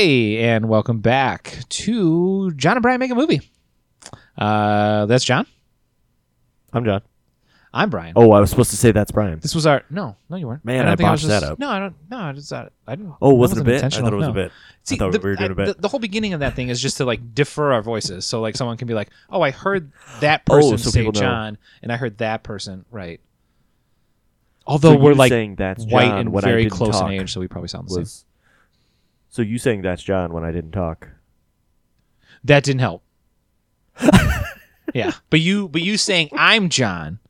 Hey, and welcome back to John and Brian Make a Movie. Uh, that's John. I'm John. I'm Brian. Oh, I was supposed to say that's Brian. This was our no, no, you weren't. Man, don't I think was botched that up. No, I don't. No, I just I didn't. Oh, that was it a bit? I thought it was no. a bit. See, I thought the, we were doing I- a bit. The, the whole beginning of that thing is just to like defer our voices, so like someone can be like, "Oh, I heard that person Oh, so say people know. John, and I heard that person right." Although So we're like saying that's white John and very close in age, so we probably sound the same. So you saying that's John when I didn't talk? That didn't help. yeah, but you but you saying I'm John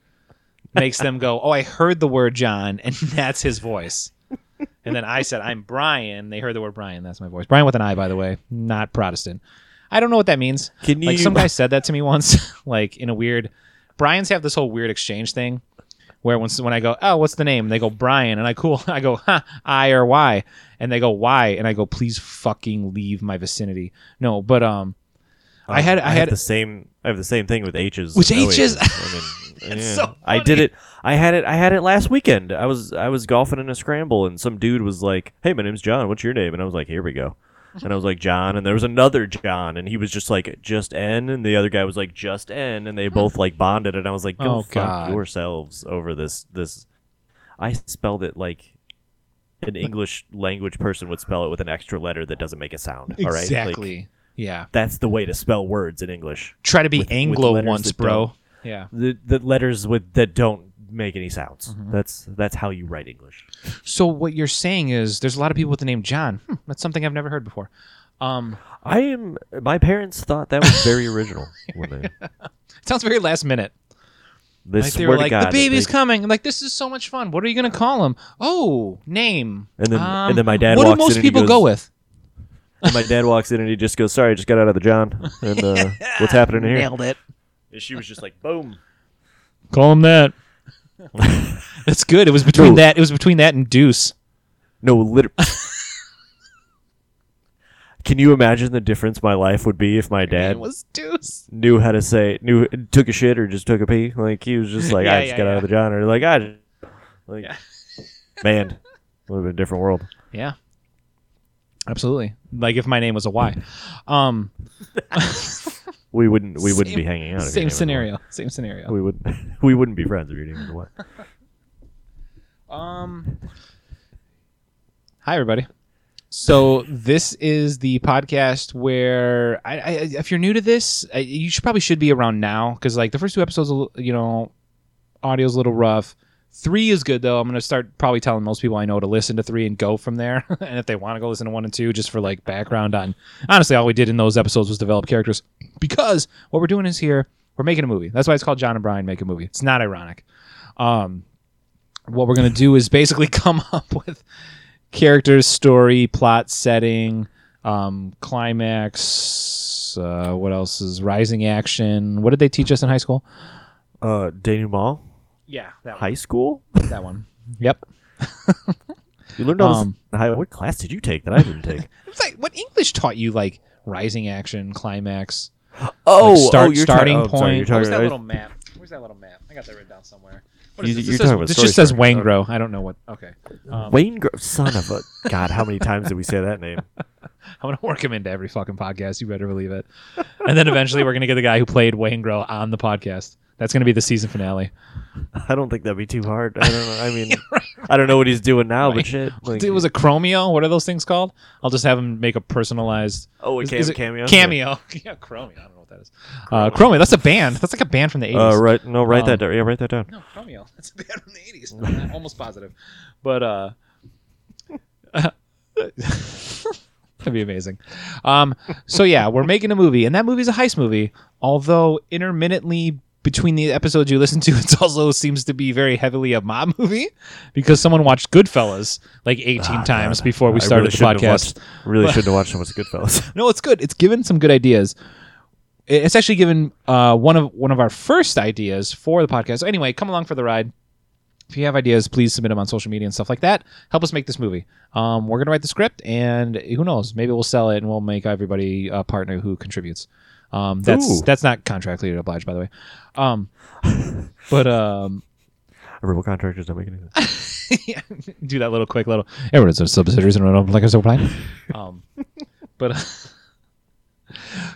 makes them go, "Oh, I heard the word John, and that's his voice." And then I said, "I'm Brian." They heard the word Brian. That's my voice. Brian with an I, by the way, not Protestant. I don't know what that means. Can you? Like some guy said that to me once, like in a weird. Brian's have this whole weird exchange thing, where when when I go, "Oh, what's the name?" And they go Brian, and I cool, I go, "Huh, I or Y," and they go Y, and I go, "Please fucking leave my vicinity." No, but um, I had- I have had- the same. I have the same thing with H's. With and H's? I mean, yeah. so I did it. I had it. I had it last weekend. I was I was golfing in a scramble, and some dude was like, "Hey, my name's John. What's your name?" And I was like, "Here we go." And I was like, John, and there was another John, and he was just like, just N, and the other guy was like, just N, and they both like bonded, and I was like, go Oh, fuck God. yourselves over this. This, I spelled it like an English language person would spell it with an extra letter that doesn't make a sound. All right, Like, exactly. yeah, that's the way to spell words in English. try to be with- with Anglo letters once, bro. don't- Yeah. The the letters with that don't make any sounds. Mm-hmm. That's that's how you write English. So what you're saying is there's a lot of people with the name John. Hmm, that's something I've never heard before. Um, I am. My parents thought that was very original. When they, it sounds very last minute. they Like they were like, God, the baby's they- coming. I'm like, this is so much fun. What are you gonna call him? Oh, name. And then- Um, and then my dad What walks do in most and he people goes- go with? and my dad walks in and he just goes, "Sorry, I just got out of the John." And uh, what's happening here? Nailed it. And she was just like, "Boom." Call him that. That's good. It was between No. that. It was between that and Deuce. No, literally. Can you imagine the difference my life would be if my dad It was Deuce. knew how to say knew took a shit or just took a pee? Like he was just like, Yeah, "I just yeah, got out yeah. of the John," or like, "I just like." Yeah. Man, would have been a different world. Yeah. Absolutely. Like if my name was a Y. Um, We wouldn't. We wouldn't Same- be hanging out. same scenario. Same scenario. We wouldn't. We wouldn't be friends if your name was White. Um. Hi, everybody. So this is the podcast where I, I if you're new to this, I, you should probably should be around now because like the first two episodes, you know, audio's a little rough. Three is good though. I'm gonna start probably telling most people I know to listen to three and go from there. and if they want to go listen to one and two, just for like background on. Honestly, all we did in those episodes was develop characters because what we're doing is here we're making a movie. That's why it's called John and Brian make a movie. It's not ironic. Um, what we're to do is basically come up with characters, story, plot, setting, um, climax. Uh, what else is rising action? What did they teach us in high school? Uh, denouement. Yeah, that High school. That one. Yep. You learned all Um, this. High, what class did you take that I didn't take? It's like what English taught you, like rising action, climax, oh, like start, oh, you're starting talking, point. Oh, sorry, you're What was that I- little map? Where's that little map? I got that written down somewhere. What is You- this? you're This, says, about this story just says starting. Wangro. I don't know what. Okay. Um, Wayne, Gro- son of a god. How many times did we say that name? I'm gonna work him into every fucking podcast. You better believe it. And then eventually we're gonna get the guy who played Wayne Grow on the podcast. That's gonna be the season finale. I don't think that'd be too hard. I don't know. I mean, I don't know what he's doing now, Right. but shit. Like, it was a Chromeo. What are those things called? I'll just have him make a personalized oh, a is- cam- is cameo. Cameo. Yeah, Chromeo. I don't know what that is. Uh, Chromeo. That's a band. That's like a band from the 80s. Uh, right. No, write Um, that down. Yeah, write that down. No, Chromeo. That's a band from the 80s. I'm almost positive. But uh That'd be amazing. Um, so yeah, we're making a movie, and that movie's a heist movie. Although intermittently between the episodes you listen to, it also seems to be very heavily a mob movie because someone watched Goodfellas like 18 Ah, times God. before we started really the podcast. watched- really shouldn't have watched so much Goodfellas. No, it's good. It's given some good ideas. It's actually given uh, one of one of our first ideas for the podcast. So anyway, come along for the ride. If you have ideas, please submit them on social media and stuff like that. Help us make this movie. Um, we're gonna write the script, and who knows? Maybe we'll sell it, and we'll make everybody a partner who contributes. Um, that's Ooh. that's not contractually obliged, by the way. Um, but um, Verbal contractors don't make any sense. do that little quick little. Everyone's a subsidiaries and run like a supply. Um, But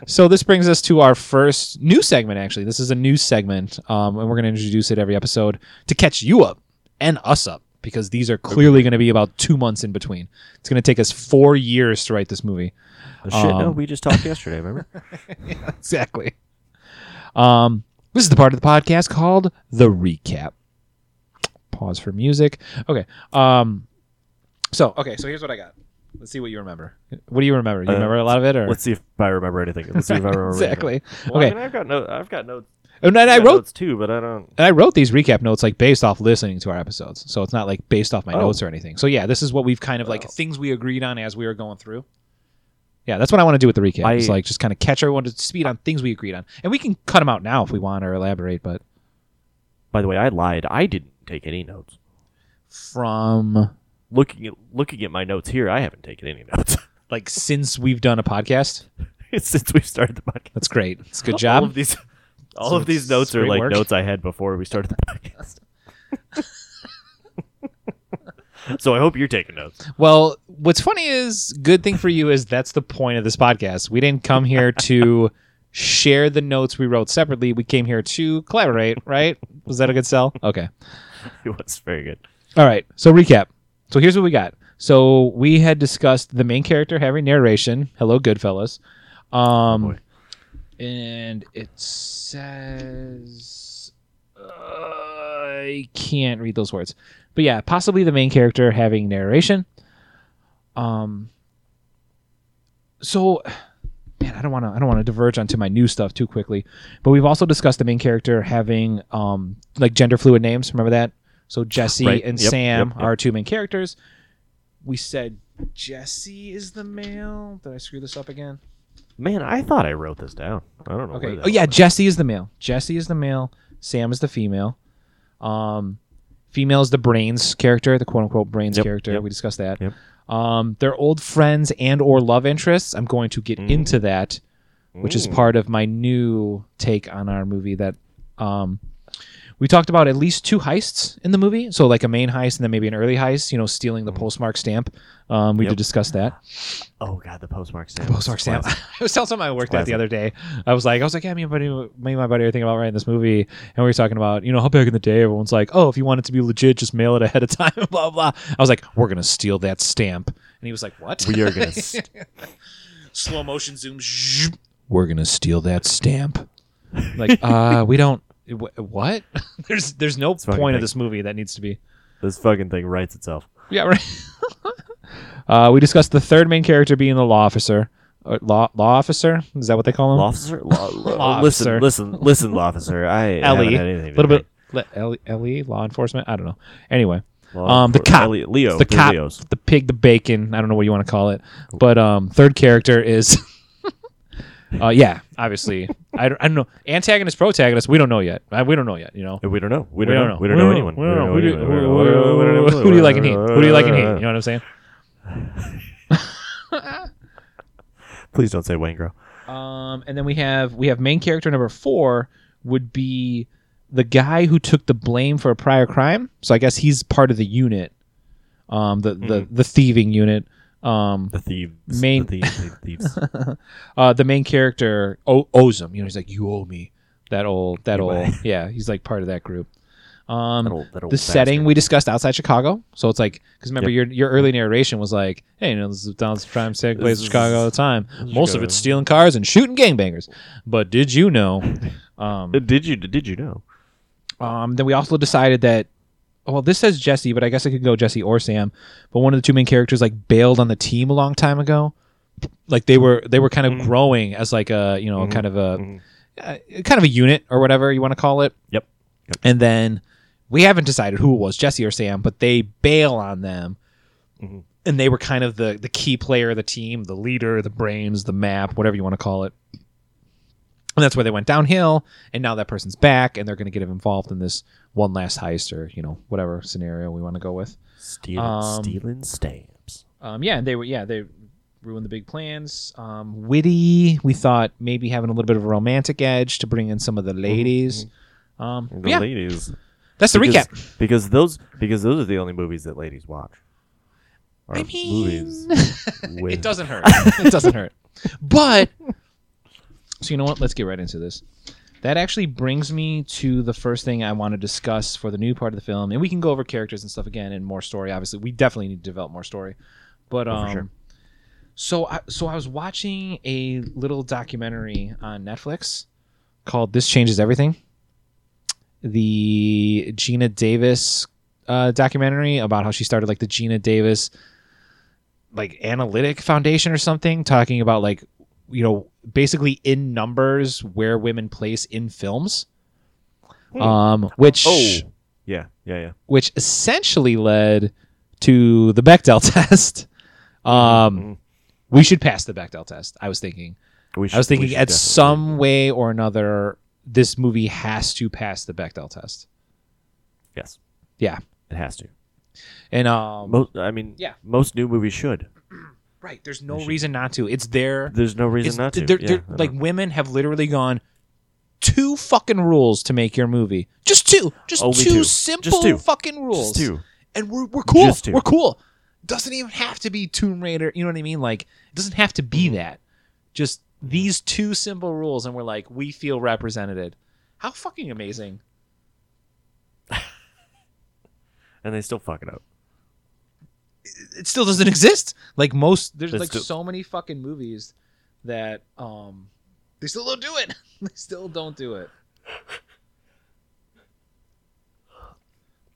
so this brings us to our first new segment. Actually, this is a new segment, um, and we're going to introduce it every episode to catch you up and us up because these are clearly going to be about two months in between. It's going to take us four years to write this movie. Oh, shit, no, Um, we just talked yesterday. Remember? exactly. Um, this is the part of the podcast called the recap. Pause for music. Okay. Um, so okay, so here's what I got. Let's see what you remember. What do you remember? You Uh, remember a lot of it, or Let's see if I remember anything. Let's see if I remember exactly? Well, okay. I mean, I've got no, I've got notes. and then I I've wrote notes too, but I don't. and I wrote these recap notes like based off listening to our episodes. So it's not like based off my Oh. notes or anything. So yeah, this is what we've kind of like Oh. things we agreed on as we were going through. Yeah, that's what I want to do with the recap. I- It's like just kind of catch everyone to speed on things we agreed on, and we can cut them out now if we want or elaborate. But By the way, I lied. I didn't take any notes. from Looking at looking at my notes here, I haven't taken any notes like since we've done a podcast, since we started the podcast. that's great. It's a good All job. of these, all So of these notes are like work. notes I had before we started the podcast. so I hope you're taking notes. Well, what's funny is good thing for you is that's the point of this podcast. We didn't come here to share the notes we wrote separately. We came here to collaborate, right? Was that a good sell? Okay. It was very good. All right. So recap. So here's what we got. So we had discussed the main character having narration. Hello, Goodfellas. Um, boy. and it says uh, I can't read those words, but yeah, possibly the main character having narration. Um. So, man, I don't want to. I don't want to diverge onto my new stuff too quickly, but we've also discussed the main character having um like gender fluid names. Remember that? So Jesse Right. and Yep, Sam yep, yep. are two main characters. We said Jesse is the male. Did I screw this up again? Man, I thought I wrote this down. I don't know. Okay. Oh yeah, was. Jesse is the male. Jesse is the male. Sam is the female. Um, female is the brains character, the quote unquote brains character. We discussed that. Um, they're old friends and or love interests. I'm going to get Mm. into that, which is Mm. part of my new take on our movie. That um, we talked about at least two heists in the movie. So like a main heist and then maybe an early heist. You know, stealing the postmark stamp. Um, we. Yep. did discuss that. Oh god, the postmark stamp. Postmark stamp. I was telling someone I worked at the other day. I was like, I was like, yeah, me and buddy, me and my buddy are thinking about writing this movie, and we were talking about, you know, how back in the day, everyone's like, oh, if you want it to be legit, just mail it ahead of time, blah blah. I was like, we're gonna steal that stamp, and he was like, what? We are gonna. St- Slow motion zoom. We're gonna steal that stamp. Like, uh, we don't. Wh- What? there's there's no point of this movie that needs to be. this fucking thing writes itself. Yeah, right. uh, we discussed the third main character being the law officer. Uh, law law officer is that what they call him? Law officer. Law, Law listen, officer. listen, listen, law officer. I Ellie, haven't had anything. a little bit. Le- Ellie, Ellie, law enforcement. I don't know. Anyway. Law um, the cop. Ellie- Leo. the the cop, Leos. the pig, the bacon. I don't know what you want to call it, but um, third character is. uh, yeah, obviously. I don't, I don't know. Antagonist, protagonist. We don't know yet. Uh, we don't know yet. You know. We don't know. We don't, know. We don't know anyone. We don't know. Who do- know anyone. We don't know who- do you like and hate? Who do you like and hate? You know what I'm saying? Please don't say Wayne Grow. Um, and then we have we have main character number four would be the guy who took the blame for a prior crime. So I guess he's part of the unit, um, the the the thieving unit. Um, The thieves. Main- The thieves. The thieves. uh, the main character o- owes him. You know, he's like, "You owe me." That old, that old, yeah. He's like part of that group. Um, That old- that old the setting we discussed outside Chicago. So it's like because remember Yep. your your early narration was like, hey, you know, this is Donald Trump take place in Chicago all the time. Most of it's stealing cars and shooting gangbangers. But did you know? Um, Did you? Did you know? um, then we also decided that. Well, this says Jesse, but I guess it could go Jesse or Sam. But one of the two main characters like bailed on the team a long time ago. Like they were they were kind of Mhm. growing as like a you know Mhm. kind of a Mhm. uh, kind of a unit or whatever you want to call it. Yep. Yep. And then we haven't decided who it was, Jesse or Sam, but they bail on them. Mhm. And they were kind of the the key player of the team, the leader, the brains, the map, whatever you want to call it. And that's where they went downhill, and now that person's back, and they're going to get involved in this one last heist, or you know whatever scenario we want to go with. Stealing, Um, stealing stamps. Um, yeah, and they were yeah they ruined the big plans. Um, witty, we thought maybe having a little bit of a romantic edge to bring in some of the ladies. Um, The yeah, ladies. that's the because, recap. Because those because those are the only movies that ladies watch. I mean, movies. it doesn't hurt. it doesn't hurt. But so you know what? Let's get right into this. That actually brings me to the first thing I want to discuss for the new part of the film, and we can go over characters and stuff again and more story. Obviously, we definitely need to develop more story. But Oh, um, sure. so I, so I was watching a little documentary on Netflix called "This Changes Everything." The Geena Davis uh, documentary about how she started like the Geena Davis like analytic foundation or something, talking about like you know basically in numbers where women place in films. Hmm. Um, which Oh, yeah, yeah, yeah. which essentially led to the Bechdel test. Um, Mhm. we should pass the Bechdel test. I was thinking. We I was should- thinking at some way or another, this movie has to pass the Bechdel test. Yes, Yeah, it has to. and um, Most, I mean, Yeah. most new movies should. Right. There's no reason not to. It's there. There's no reason not to. they're- Yeah, they're- I like women have literally gone two fucking rules to make your movie. Just two. Just Only two, two. simple Just two. fucking rules. Just two. and we're we're cool. Just two. We're cool. Doesn't even have to be Tomb Raider. You know what I mean? Like it doesn't have to Mm-hmm. be that. Just these two simple rules, and we're like, we feel represented. How fucking amazing! and they still fuck it up. It still doesn't exist. Like most, there's It's like still- so many fucking movies that um they still don't do it. they still don't do it.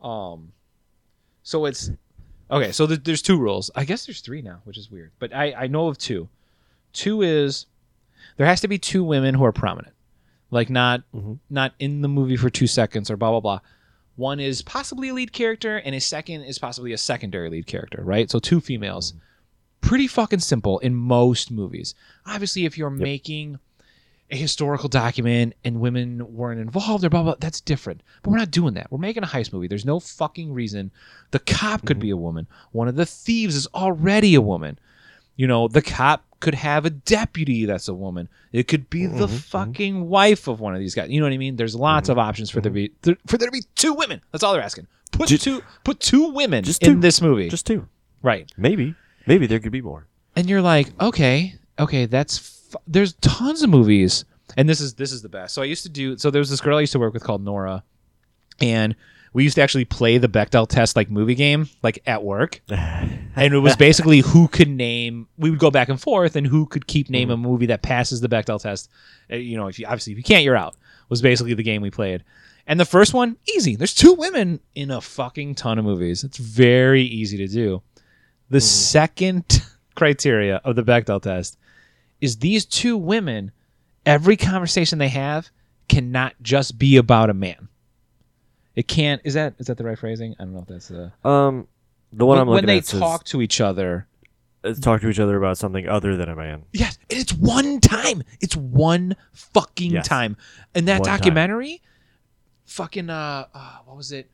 Um, so it's okay. So th- there's two rules. I guess there's three now, which is weird. But I I know of two. Two is there has to be two women who are prominent, like not Mhm. not in the movie for two seconds or blah blah blah. One is possibly a lead character, and a second is possibly a secondary lead character, right? So two females. Pretty fucking simple in most movies. Obviously, if you're making a historical document and women weren't involved or blah blah, that's different. But we're not doing that. We're making a heist movie. There's no fucking reason. The cop could mm-hmm. be a woman. One of the thieves is already a woman. You know, the cop could have a deputy that's a woman. It could be the Mhm, mhm. fucking wife of one of these guys. You know what I mean? There's lots of options for there be there, for there to be two women. That's all they're asking. Put Ju- two put two women Just in two. this movie. Just two. right. Maybe. Maybe there could be more. And you're like, okay, okay, that's f- there's tons of movies. And this is this is the best. So I used to do so there was this girl I used to work with called Nora and we used to actually play the Bechdel test like movie game like at work. and it was basically who could name we would go back and forth and who could keep name a movie that passes the Bechdel test. Uh, you know, if you obviously if you can't you're out. Was basically the game we played. And the first one, easy. There's two women in a fucking ton of movies. It's very easy to do. The second criteria of the Bechdel test is these two women, every conversation they have cannot just be about a man. It can't. Is that is that the right phrasing? I don't know if that's the. um, the one I'm when looking they at says, talk to each other. uh, talk to each other about something other than a man. Yes, and it's one time. It's one fucking Yes. time. And that One time. documentary, fucking uh, uh, what was it?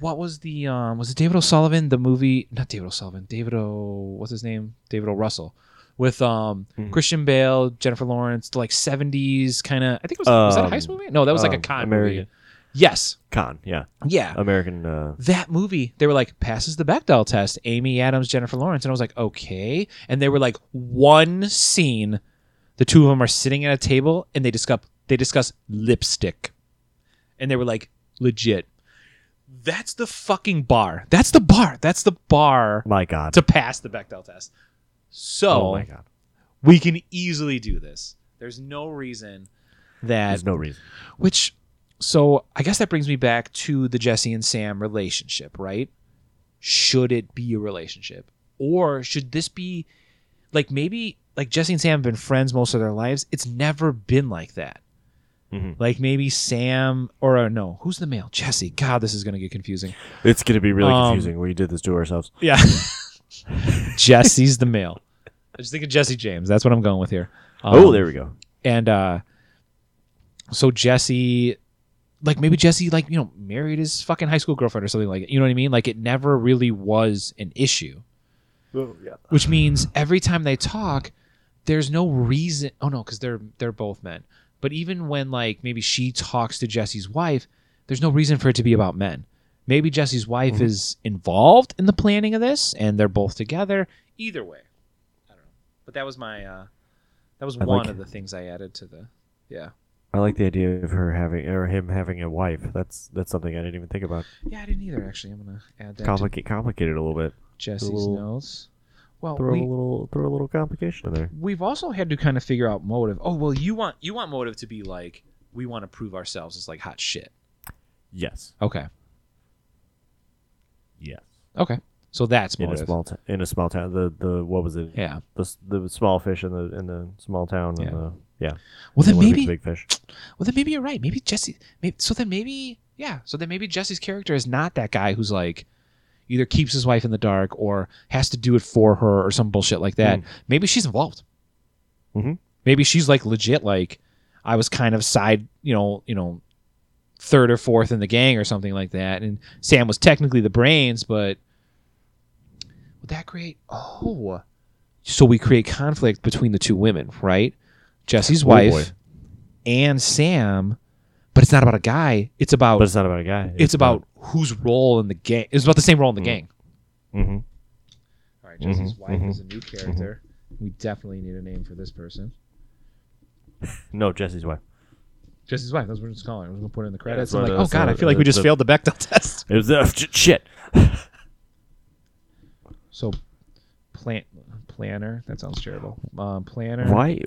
What was the um? Was it David O'Sullivan? The movie? Not David O'Sullivan. David O. What's his name? David O. Russell. With um Mhm. Christian Bale, Jennifer Lawrence, the like seventies kind of. I think it was was that a Um, heist movie? No, that was like a um, con American- movie. Yes, Con, yeah, yeah. American. Uh, that movie, they were like, passes the Bechdel test. Amy Adams, Jennifer Lawrence. And I was like, okay. And they were like, one scene, the two of them are sitting at a table and they discuss they discuss lipstick. And they were like, legit. That's the fucking bar. That's the bar. That's the bar my God. to pass the Bechdel test. So oh my God. we can easily do this. There's no reason that There's no reason. which, so I guess that brings me back to the Jesse and Sam relationship, right? Should it be a relationship? Or should this be like maybe like Jesse and Sam have been friends most of their lives? It's never been like that. Mhm. Like maybe Sam or uh, no, who's the male? Jesse. God, this is going to get confusing. It's gonna be really Um, confusing. We did this to ourselves. Yeah. Jesse's the male. I just think of Jesse James. That's what I'm going with here. oh, Um, there we go. and uh so jesse like maybe jesse like you know married his fucking high school girlfriend or something like it you know what i mean like it never really was an issue Oh, yeah. which means every time they talk there's no reason oh no because they're they're both men but even when like maybe she talks to jesse's wife there's no reason for it to be about men maybe Jesse's wife Mhm. is involved in the planning of this, and they're both together. Either way, I don't know. But that was my uh, that was I one like- of the things I added to the yeah. I like the idea of her having or him having a wife. That's that's something I didn't even think about. Yeah, I didn't either. Actually, I'm gonna add that to Complicate complicated a little bit. Jesse's little- notes. Well, Throw we, a little throw a little complication in there. we've also had to kind of figure out motive. Oh well, you want you want motive to be like we want to prove ourselves as like hot shit. Yes. Okay, Yes. okay. So that's motive. In a small t- in a small town. The the what was it? yeah. The the small fish in the in the small town. Yeah. And the, yeah. Well then maybe big fish. Well, then maybe you're right. Maybe Jesse. Maybe, so then maybe yeah. So then maybe Jesse's character is not that guy who's like either keeps his wife in the dark or has to do it for her or some bullshit like that. Mm. Maybe she's involved. Mhm. Maybe she's like legit. Like I was kind of side, you know, you know, third or fourth in the gang or something like that, and Sam was technically the brains, but would that create? Oh, so we create conflict between the two women, right? Jesse's Oh, wife boy. and Sam, but it's not about a guy. It's about But it's not about a guy. it's about whose role in the gang. It's about the same role in the Mm. gang. hmm All right, Jesse's Mhm, wife is a new character. We definitely need a name for this person. No, Jesse's wife. Jesse's wife. That's what it's calling. I was gonna put it in the credits. that's I'm like, oh god, I feel like we just the- failed the Bechdel test. It was uh, shit. So, plant planner. That sounds terrible. Um, planner. Why?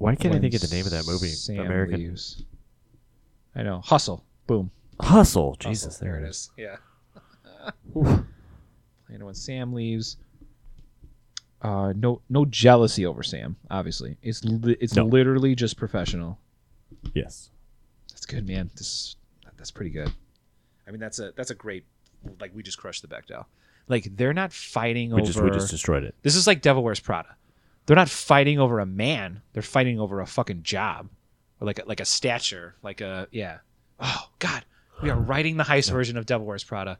Why can't I think of the name of that movie? Sam American leaves. I know. Hustle. Boom. Hustle. Jesus, Hustle. There it is. Yeah. Planner when Sam leaves. Uh, no, no jealousy over Sam. Obviously, it's li- it's No. literally just professional. Yes. That's good, man. This that's pretty good. I mean, that's a that's a great. Like we just crushed the Bechdel. Like they're not fighting We over. just we just destroyed it. This is like Devil Wears Prada. They're not fighting over a man. They're fighting over a fucking job, or like a, like a stature, like a yeah. Oh God, we are writing the heist version of Devil Wears Prada.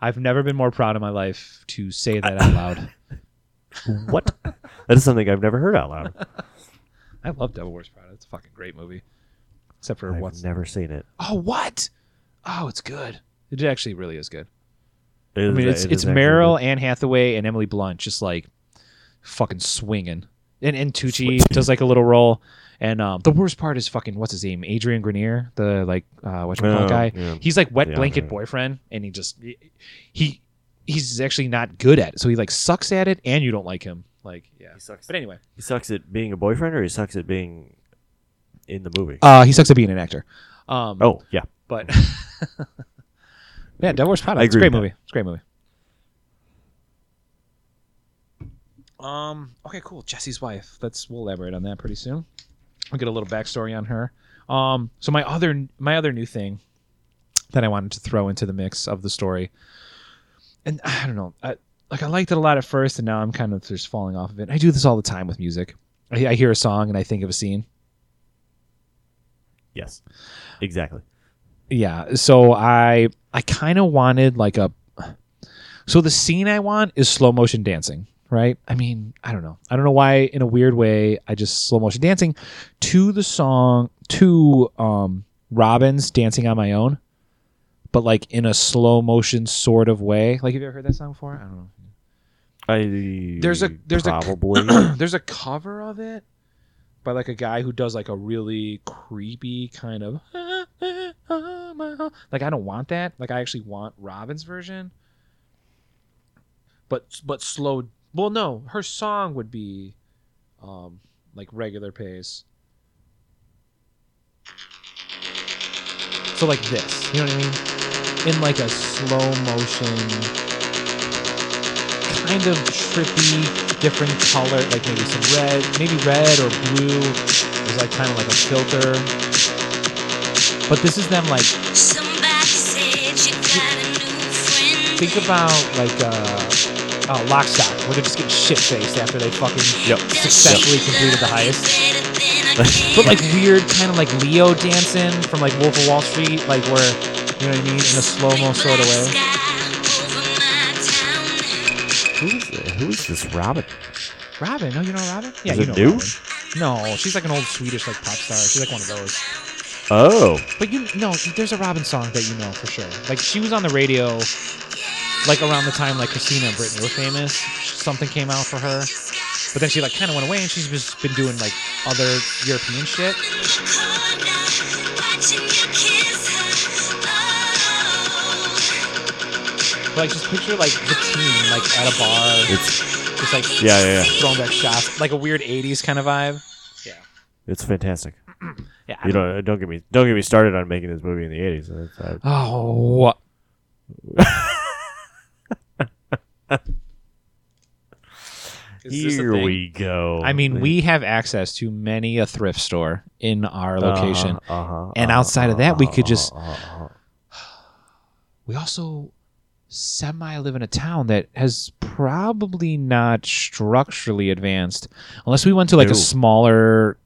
I've never been more proud of my life to say that out loud. What? that is something I've never heard out loud. I love Devil Wears Prada. It's a fucking great movie. Except for I've never seen it. oh what? Oh, it's good. It actually really is good. It I is- mean, it's it it's Meryl, good. Anne Hathaway, and Emily Blunt just like fucking swinging, and and Tucci does like a little role. And um, the worst part is fucking what's his name, Adrian Grenier, the like uh, what Oh, guy. yeah. He's like wet Yeah, blanket yeah. boyfriend, and he just he he's actually not good at it. So he like sucks at it, and you don't like him. Like yeah. He sucks. But anyway, He sucks at being a boyfriend, or he sucks at being in the movie. uh, he sucks at being an actor. Um, oh yeah, but yeah, Devil Wears Prada. It's a great with movie. It's a great movie. Um. Okay. Cool. Jesse's wife. Let's we'll elaborate on that pretty soon. I'll get a little backstory on her. Um. So my other my other new thing that I wanted to throw into the mix of the story, and I don't know, I, like I liked it a lot at first, and now I'm kind of just falling off of it. I do this all the time with music. I, I hear a song and I think of a scene. yes, exactly. yeah so i i kind of wanted like a so the scene i want is slow motion dancing right? I mean i don't know. I don't know why in a weird way i just slow motion dancing to the song to um Robyn's dancing on my own but like in a slow motion sort of way. Like have you ever heard that song before? I don't know. I There's a- there's a- there's a cover of it by like a guy who does like a really creepy kind of like I don't want that. Like I actually want Robyn's version. But but slow well no, her song would be um like regular pace. So like this, you know what I mean? In like a slow motion kind of trippy, different color, like maybe some red, maybe red or blue is like kind of like a filter. But this is them like Somebody said you got a new friend. think about like uh, uh lock stock where they're just getting shit faced after they fucking Yep. successfully completed the heist. But like weird kind of like Leo dancing from like Wolf of Wall Street, like where you know what I mean, in a slow mo sort of way. who's who's this Robyn? Robyn, no, you know Robyn? Yeah, Is you it know new? Robyn. No, she's like an old Swedish like pop star. She's like one of those. Oh, But you no, there's a Robyn song that you know for sure. Like she was on the radio, like around the time like Christina and Britney were famous. Something came out for her, but then she like kind of went away, and she's just been doing like other European shit. But like just picture like the team like at a bar, it's just like yeah, yeah, yeah. throwing back shots, like a weird '80s kind of vibe. Yeah, It's fantastic. Yeah. I You don't don't get me don't get me started on making this movie in the eighties. Uh, oh. Here we go. I mean, we have access to many a thrift store in our location. Uh-huh, uh-huh, And uh-huh, outside of that, we could uh-huh, just- uh-huh, uh-huh. We also semi live in a town that has probably not structurally advanced, unless we went to like No. a smaller.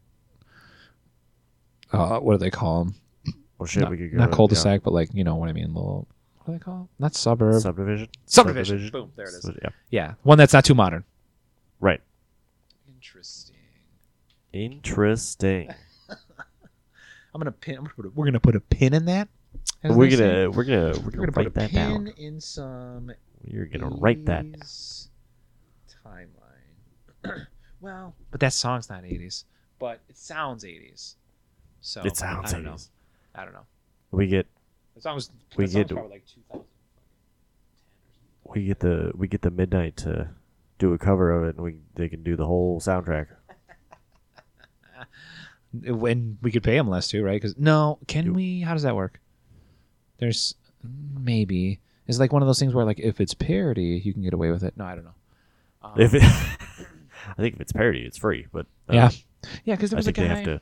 Uh, what do they call them? Well, shit, not we could go not cul-de-sac, but like you know what I mean. Little. What do they call? 'em? Not suburb. subdivision. Subdivision. Boom. There it is. So, yeah, Yeah, one that's not too modern. right. Interesting. Interesting. I'm gonna pin. I'm gonna put a, we're gonna put a pin in that. we're gonna we're gonna we're We're gonna gonna put a write that pin down. in some You're gonna write that. 80s timeline. well, but that song's not 80s, but it sounds 80s. So It sounds I don't know. 80s. I don't know. We get The song was. We that song's get- probably like 2000. we get the we get the midnight to do a cover of it, and we they can do the whole soundtrack. When we could pay them less too, right? Because no, can You- we? How does that work? There's maybe it's like one of those things where like if it's parody, you can get away with it. No, I don't know. Um, If it, I think if it's parody, it's free. But uh, yeah, yeah, because there I was a think they have to.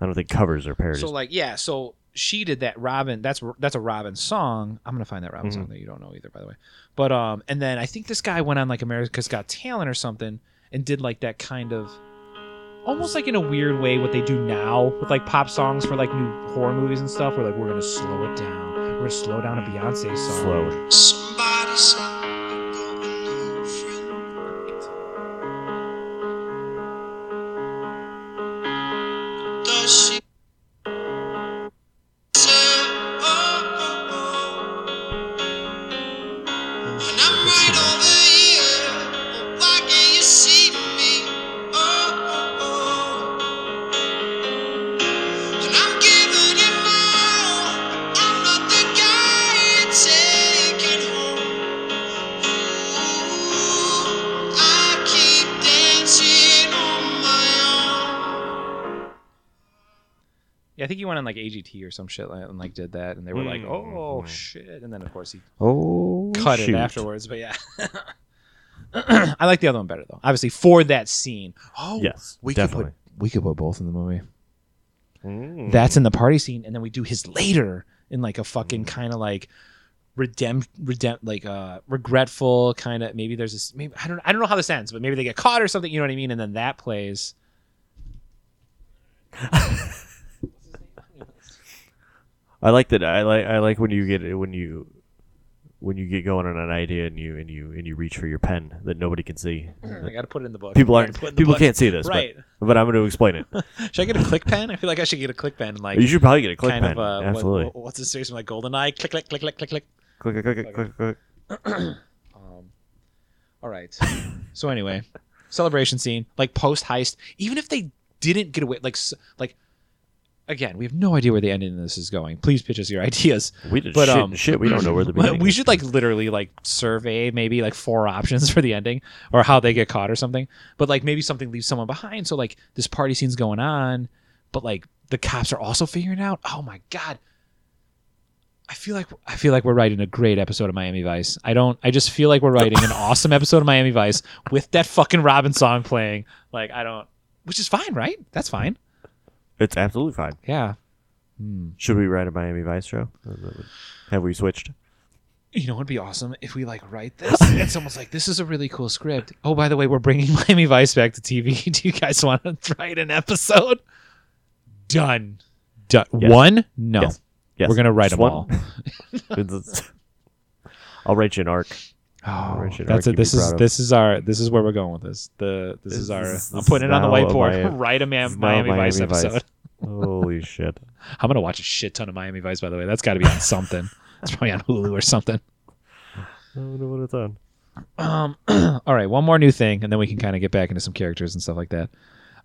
I don't think covers are parodies. So like yeah, so she did that Robyn. That's that's a Robyn song. I'm gonna find that Robyn Mhm. song that you don't know either, by the way. But um, and then I think this guy went on like America's Got Talent or something and did like that kind of almost like in a weird way what they do now with like pop songs for like new horror movies and stuff. Where like we're gonna slow it down. We're gonna slow down a Beyonce song. Slow. Somebody said on like AGT or some shit like, and like did that, and they were like, Mm. "Oh shit!" And then of course he Oh, cut shoot. it afterwards. But yeah, I like the other one better though. Obviously for that scene. Oh, Yes, we definitely. could put we could put both in the movie. Mm. That's in the party scene, and then we do his later in like a fucking kind of like redempt, redempt, like uh regretful kind of. Maybe there's this. Maybe I don't. I don't know how this ends, but maybe they get caught or something. You know what I mean? And then that plays. I like that. I like. I like when you get when you when you get going on an idea and you and you and you reach for your pen that nobody can see. I got to put it in the book. People aren't. gotta put it in the People book. can't see this, Right. but but I'm going to explain it. Should I get a click pen? I feel like I should get a click pen. Like you should probably get a click pen. of uh, Absolutely. what- what's the series from like GoldenEye? Click, click, click, click, click, click. click, click, click, click, click. Um, all right. so anyway, celebration scene, like post heist. Even if they didn't get away, like like again, we have no idea where the ending of this is going. Please pitch us your ideas. We did But, shit. um, shit. We don't know where the beginning. we should like literally like survey maybe like four options for the ending or how they get caught or something. But like maybe something leaves someone behind. So like this party scene's going on, but like the cops are also figuring out. Oh my god. I feel like I feel like we're writing a great episode of Miami Vice. I don't. I just feel like we're writing an awesome episode of Miami Vice with that fucking Robyn song playing. Like I don't, which is fine, right? That's fine. It's absolutely fine. Yeah. Hmm. Should we write a Miami Vice show? Have we switched? You know, it'd be awesome if we like write this and someone's like, "This is a really cool script." Oh, by the way, we're bringing Miami Vice back to TV. Do you guys want to write an episode? Done. Done. Yes. One? No. Yes. Yes. We're gonna write Just them one. all. I'll write you an arc. Oh, Richard that's it. This is of. this is our this is where we're going with this. The this, This is our. is- I'm putting it on the whiteboard. Miami- write a this Man- Miami, Miami Vice episode. Holy Holy shit! I'm gonna watch a shit ton of Miami Vice. By the way, that's got to be on something. It's probably on Hulu or something. I wonder what it's on. Um, all right, one more new thing, and then we can kind of get back into some characters and stuff like that.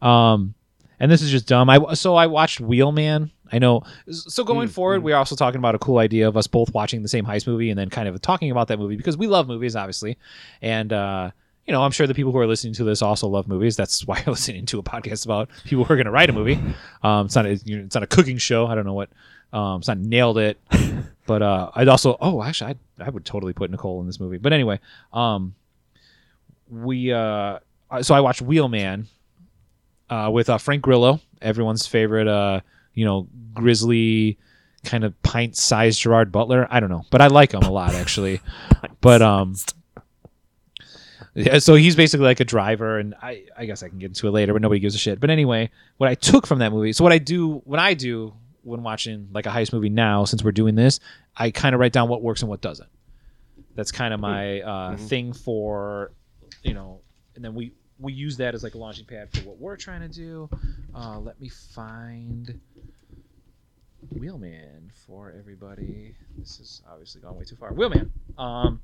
Um, and this is just dumb. I so I watched Wheelman. I know. So going Mm, forward, mm. we're also talking about a cool idea of us both watching the same heist movie and then kind of talking about that movie because we love movies, obviously, and uh, you know, I'm sure the people who are listening to this also love movies. That's why you're listening to a podcast about people who are going to write a movie. Um, it's not a, you know, it's not a cooking show. I don't know what. Um, it's not nailed it, but uh, I'd also. Oh, actually, I I would totally put Nicole in this movie. But anyway, um, we uh, so I watched Wheelman uh, with uh, Frank Grillo, everyone's favorite, uh, you know, grizzly kind of pint-sized Gerard Butler. I don't know, but I like him a lot actually. but um, yeah, so he's basically like a driver, and I I guess I can get into it later, but nobody gives a shit. But anyway, what I took from that movie, so what I do when I do when watching like a heist movie now, since we're doing this, I kind of write down what works and what doesn't. That's kind of my uh, Mhm. thing for, you know, and then we we use that as like a launching pad for what we're trying to do. Uh, let me find Wheelman for everybody. This is obviously gone way too far. Wheelman. Um,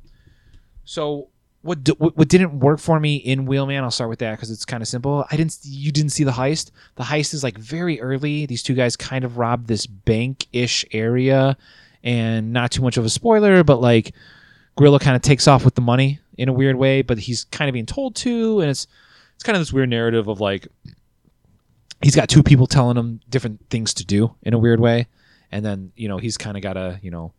so what what didn't work for me in Wheelman? I'll start with that because it's kind of simple. I didn't. You didn't see the heist. The heist is like very early. These two guys kind of rob this bank ish area, and not too much of a spoiler, but like Grillo kind of takes off with the money in a weird way, but he's kind of being told to, and it's it's kind of this weird narrative of like he's got two people telling him different things to do in a weird way, and then you know he's kind of got to you know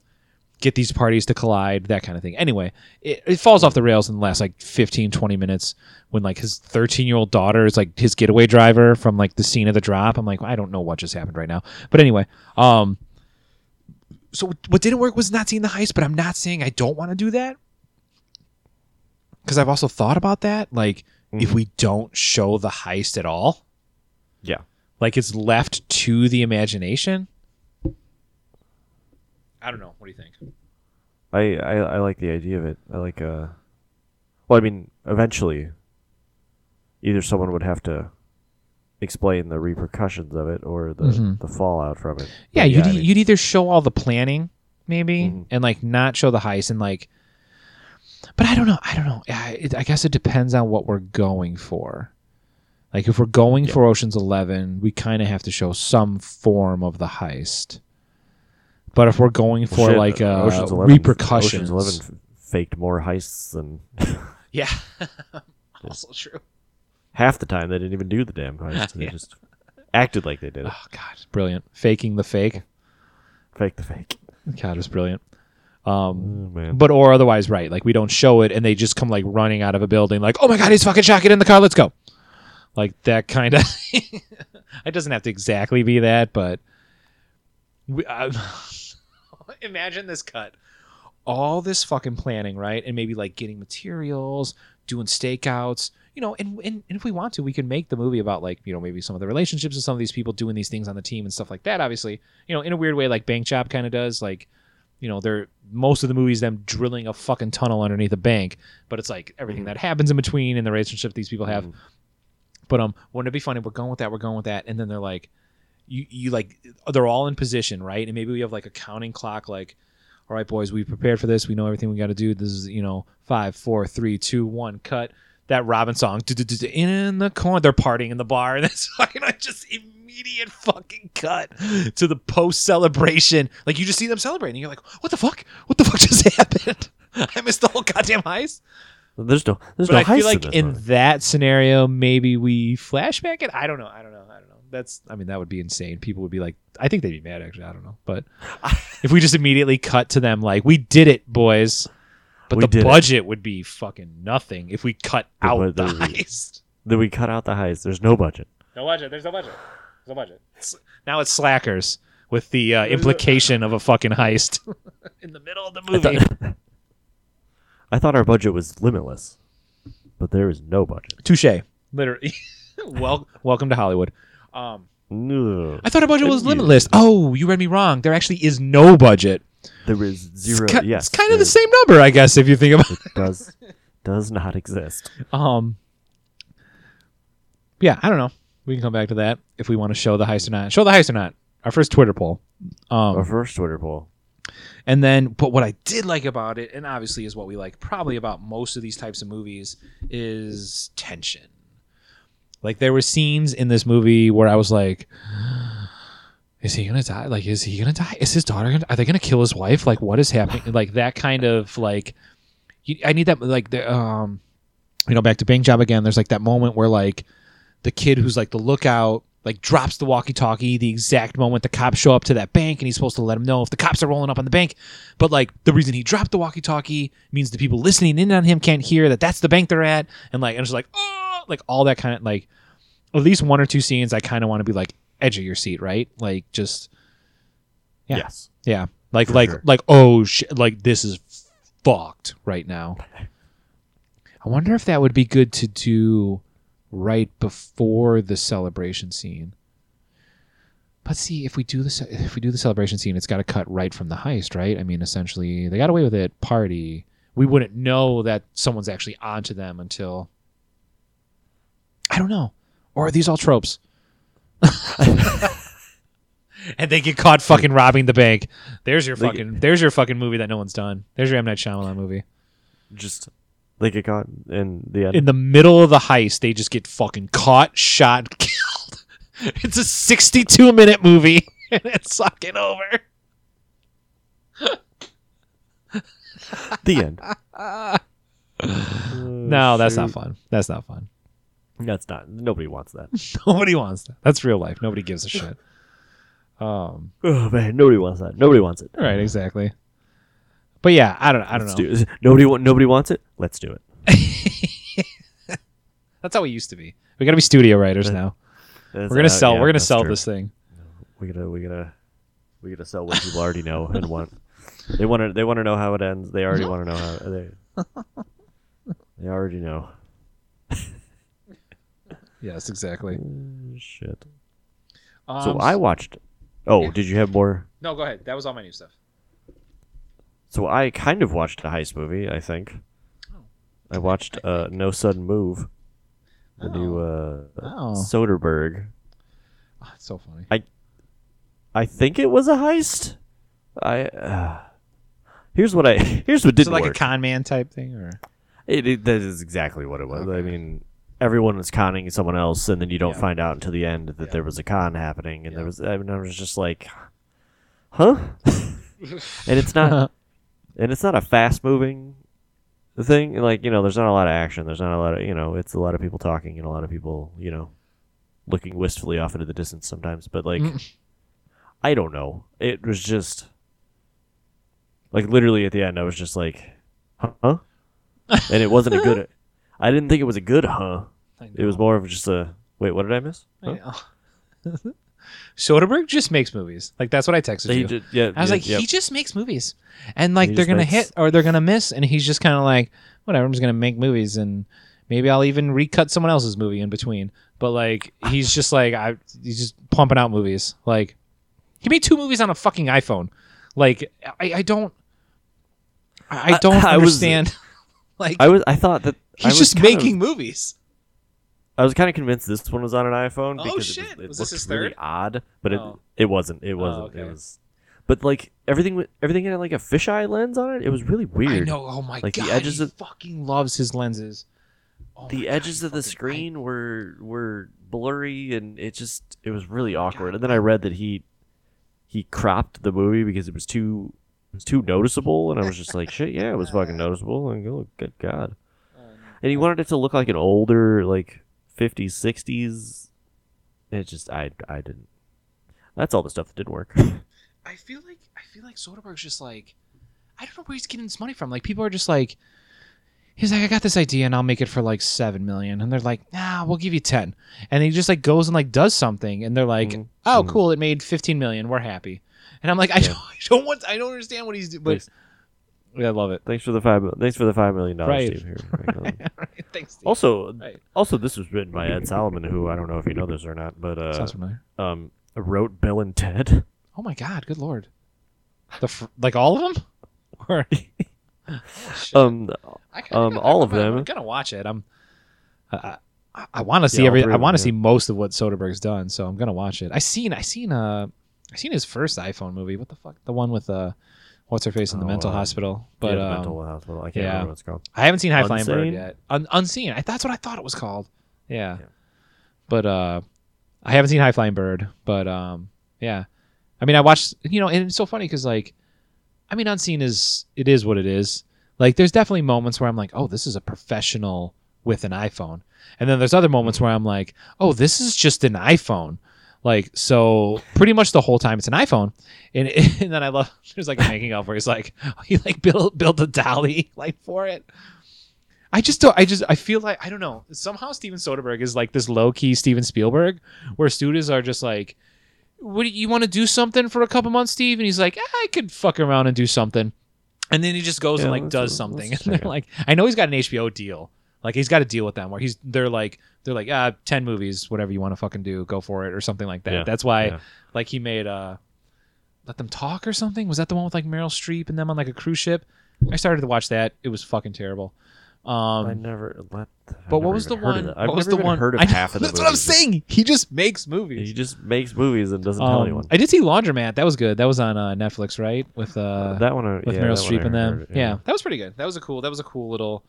get these parties to collide, that kind of thing. Anyway, it, it falls off the rails in the last like 15, 20 minutes when like his 13 year old daughter is like his getaway driver from like the scene of the drop. I'm like, I don't know what just happened right now. But anyway, um, so what didn't work was not seeing the heist, but I'm not saying I don't want to do that. Because I've also thought about that. Like, if Mhm. we don't show the heist at all, Yeah. like it's left to the imagination. I don't know. What do you think? I, I I like the idea of it. I like uh well I mean eventually either someone would have to explain the repercussions of it or the, Mhm. the fallout from it. Yeah, But you'd, I mean, you'd either show all the planning, maybe, Mhm. and like not show the heist, and like. But I don't know. I don't know. I, it, I guess it depends on what we're going for. Like if we're going for Ocean's Eleven, we kind of have to show some form of the heist. But if we're going for shit, like uh, Ocean's 11 repercussions, Ocean's 11 faked more heists than yeah, also true. half the time they didn't even do the damn heist. They Yeah. just acted like they did it. Oh God, brilliant! Faking the fake. Fake the fake. God, it's brilliant. Um, Oh, but or otherwise right like we don't show it and they just come like running out of a building like oh my god he's fucking shot get in the car let's go. Like that kind of it doesn't have to exactly be that but we, uh, imagine this cut. All this fucking planning right and maybe like getting materials doing stakeouts you know and, and, and if we want to we can make the movie about like you know maybe some of the relationships of some of these people doing these things on the team and stuff like that obviously you know in a weird way like bank job kind of does like you know they're most of the movies them drilling a fucking tunnel underneath a bank but it's like everything Mhm. that happens in between and the relationship these people have Mhm. but um wouldn't it be funny we're going with that we're going with that and then they're like you you like they're all in position right and maybe we have like a counting clock like all right boys we prepared for this we know everything we got to do this is you know five four three two one cut that Robyn song in the corner they're partying in the bar and it's fucking like just immediate fucking cut to the post celebration like you just see them celebrating you're like what the fuck what the fuck just happened I missed the whole goddamn heist There's no there's but no I feel like in, in that scenario, maybe we flashback it. I don't know. I don't know. I don't know. That's. I mean, that would be insane. People would be like, I think they'd be mad. Actually, I don't know. But if we just immediately cut to them, like, we did it, boys. But We the did it. budget would be fucking nothing if we cut The out bu- the the- heist. Then we cut out the heist. There's no budget. No budget. There's no budget. There's no budget. now it's slackers with the uh, implication of a fucking heist in the middle of the I movie. thought, I thought our budget was limitless, but there is no budget. Touche. Literally. well, welcome to Hollywood. Um, No. I thought our budget was limitless. Oh, you read me wrong. There actually is no budget. There is zero. It's, ki- yes, it's kind of the same number, I guess, if you think about. It does does not exist. Um. Yeah, I don't know. We can come back to that if we want to show the heist or not. Show the heist or not. our first Twitter poll. Our Um, first Twitter poll. and then, but what I did like about it, and obviously is what we like probably about most of these types of movies, is tension. Like there were scenes in this movie where I was like, "Is he gonna die? Like, is he gonna die? Is his daughter? Gonna, are they gonna kill his wife? Like, what is happening? like that kind of like, you, I need that like the um, you know, back to Bank Job again. There's like that moment where like the kid who's like the lookout like drops the walkie-talkie the exact moment the cops show up to that bank and he's supposed to let him know if the cops are rolling up on the bank but like the reason he dropped the walkie-talkie means the people listening in on him can't hear that that's the bank they're at and like and it's like oh like all that kind of like at least one or two scenes i kind of want to be like edge of your seat right? Like just Yeah. Yes. yeah. Like For like sure. like oh shit like this is fucked right now. I wonder if that would be good to do right before the celebration scene. But see if we do the if we do the celebration scene it's got to cut right from the heist right? I mean essentially they got away with it party. We wouldn't know that someone's actually onto them until i don't know. Or are these all tropes and they get caught fucking robbing the bank. There's your fucking there's your fucking movie that no one's done. There's your M Night Shyamalan movie. Just they get caught in the end. In the middle of the heist, they just get fucking caught, shot, killed. It's a 62 minute movie, and it's fucking over. the end. No, that's not fun. That's not fun. That's not. Nobody wants that. Nobody wants that. That's real life. Nobody gives a shit. Um. Oh man, nobody wants that. Nobody wants it. Right. Exactly. But yeah, I don't. I don't Let's know. do it. Nobody. wa- Nobody wants it. Let's do it. That's how we used to be. We gotta be studio writers now. That's We're gonna how- sell. yeah, we're gonna sell true. this thing. We gotta. We gotta. We gotta sell what people already know and want. They want to. They want to know how it ends. They already want to know how. They. They already know. Yes, exactly. Mm, Shit. Um, So I watched. Oh, yeah. did you have more? No, go ahead. That was all my new stuff. So I kind of watched a heist movie. I think. Oh. I watched uh, No Sudden Move, the new uh, Oh. Soderbergh. Oh, it's so funny. I I think it was a heist. I. Uh, here's what I. Here's what Is didn't it like work. a con man type thing, or It, it, that is exactly what it was. I mean, everyone was conning someone else, and then you don't Yeah. find out until the end that Yeah. there was a con happening, and Yeah. there was. I mean, I was just like, huh? and it's not. and it's not a fast moving thing. Like you know, there's not a lot of action. There's not a lot of you know. It's a lot of people talking and a lot of people you know, looking wistfully off into the distance sometimes. But like, Mm. I don't know. It was just like literally at the end. I was just like, huh? and it wasn't a good. I didn't think it was a good huh. It was more of just a wait. What did I miss? Huh? Soderbergh just makes movies. Like that's what I texted He you. yeah, I was yeah, like, yep. he just makes movies, and like He they're gonna makes- hit or they're gonna miss, and he's just kind of like, whatever. I'm just gonna make movies, and maybe I'll even recut someone else's movie in between. But like, he's just like, I he's just pumping out movies. Like, he made two movies on a fucking iPhone. Like, I, I don't, I, I I- don't I was- understand. like, I was. I thought that I he's just kind of- making movies. I was kind of convinced this one was on an iPhone Oh, because shit. it was, it Was this looked his really third? odd, but it Oh. it wasn't. It oh, wasn't. okay. It was. But like everything, everything had like a fisheye lens on it. It was really weird. I know. Oh my Like, the god, edges he of- fucking loves his lenses. Oh The my God, edges of the fucking- I- screen were were blurry, and it just it was really awkward. God. And then I read that he he cropped the movie because it was too it was too noticeable, and I was just like, shit, yeah, it was fucking noticeable. And oh, good god. And he wanted it to look like an older, like 50s, 60s. It just, I, I didn't. That's all the stuff that didn't work. I feel like I feel like Soderbergh's just like I don't know where he's getting this money from. Like people are just like he's like I got this idea and I'll make it for like 7 million and they're like, "Nah, we'll give you 10." And he just like goes and like does something and they're like, Mhm. "Oh, Mhm. cool, it made 15 million. We're happy." And I'm like, I, don't, I don't want I don't understand what he's doing. But Thanks, yeah, I love it. thanks for the five. Thanks for the five million dollars, Right. Steve. Here. Thanks. Steve. also, Right. also, this was written by Ed Solomon, who I don't know if you know this or not, but uh, Sounds familiar. um, wrote Bill and Ted. Oh my god, good lord. The fr- like all of them? Or Oh. Um, I Um, all of them. I'm gonna watch it. I'm. I, I, I want to see Yeah, every. I want to see most of what Soderbergh's done, so I'm gonna watch it. I seen. I seen. Uh, I seen his first iPhone movie. What the fuck? The one with uh, what's her face in the Oh, mental um, hospital. But yeah, the um, mental hospital. I can't yeah. remember what it's called. I haven't seen High Flying Bird yet. Un- Unseen. I, that's what I thought it was called. Yeah. Yeah. But uh, I haven't seen High Flying Bird. But um, yeah. I mean, I watched. You know, and it's so funny because like, I mean, Unseen is it is what it is. Like, there's definitely moments where I'm like, oh, this is a professional with an iPhone, and then there's other moments where I'm like, oh, this is just an iPhone. Like so, pretty much the whole time it's an iPhone, and, and then I love there's like a making of where he's like he like built built a dolly like for it. I just don't. I just I feel like I don't know. Somehow Steven Soderbergh is like this low key Steven Spielberg, where students are just like, "What you want to do something for a couple months, Steve?" And he's like, ah, "I could fuck around and do something," and then he just goes and like does something. And they're like, I know he's got an HBO deal. Like he's got to deal with them where he's they're like they're like ah ten movies whatever you want to fucking do go for it or something like that. Yeah, That's why yeah. like he made uh let them talk or something. Was that the one with like Meryl Streep and them on like a cruise ship? I started to watch that. It was fucking terrible. Um, I never. Let, I've but what was the even heard of one? I've what was never the one? Heard of I half of the that's what I'm saying. He just makes movies. He just makes movies and doesn't tell Um, anyone. I did see Laundromat. That was good. That was on uh, Netflix, right? With uh, that one, I- with yeah, Meryl that one I Streep and them. heard, yeah. that was pretty good. That was a cool. That was a cool little,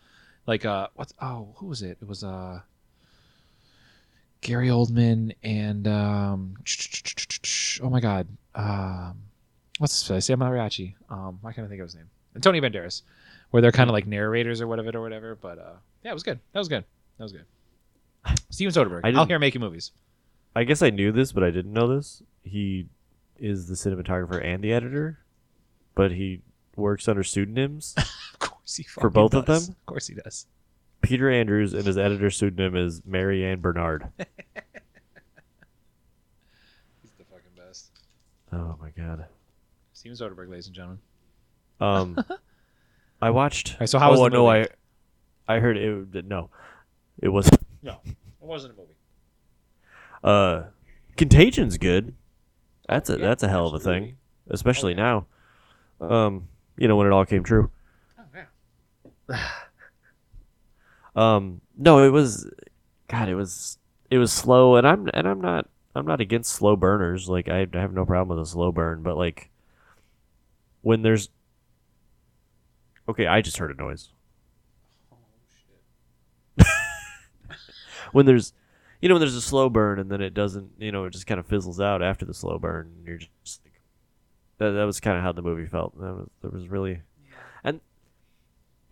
like uh, what's oh, who was it? It was uh, Gary Oldman and um, oh my god, um, what's his face? Sam Mariachi. Um, why can't I think of his name? Antonio Banderas, where they're kind of like narrators or whatever or whatever. But uh, yeah, it was good. That was good. That was good. Steven Soderbergh. I Out didn't- here making movies. I guess I knew this, but I didn't know this. He is the cinematographer and the editor, but he works under pseudonyms. Of course he For fucking both of them? Of course he does. Peter Andrews and his editor pseudonym is Mary Ann Bernard. He's the fucking best. Oh my god. Steven Soderbergh, ladies and gentlemen. Um, I watched. right, so how oh, was the no, movie? I, I heard it. No, it was. No, it wasn't a movie. Uh, Contagion's good. That's a Yeah, that's a hell of a thing, especially Oh, now. Um, you know when it all came true. Oh. Um, no, it was. God, it was. It was slow, and I'm and I'm not. I'm not against slow burners. Like I have no problem with a slow burn, but like when there's. Okay, I just heard a noise. when there's you know when there's a slow burn and then it doesn't you know it just kind of fizzles out after the slow burn and you're just that, that was kind of how the movie felt that was there was really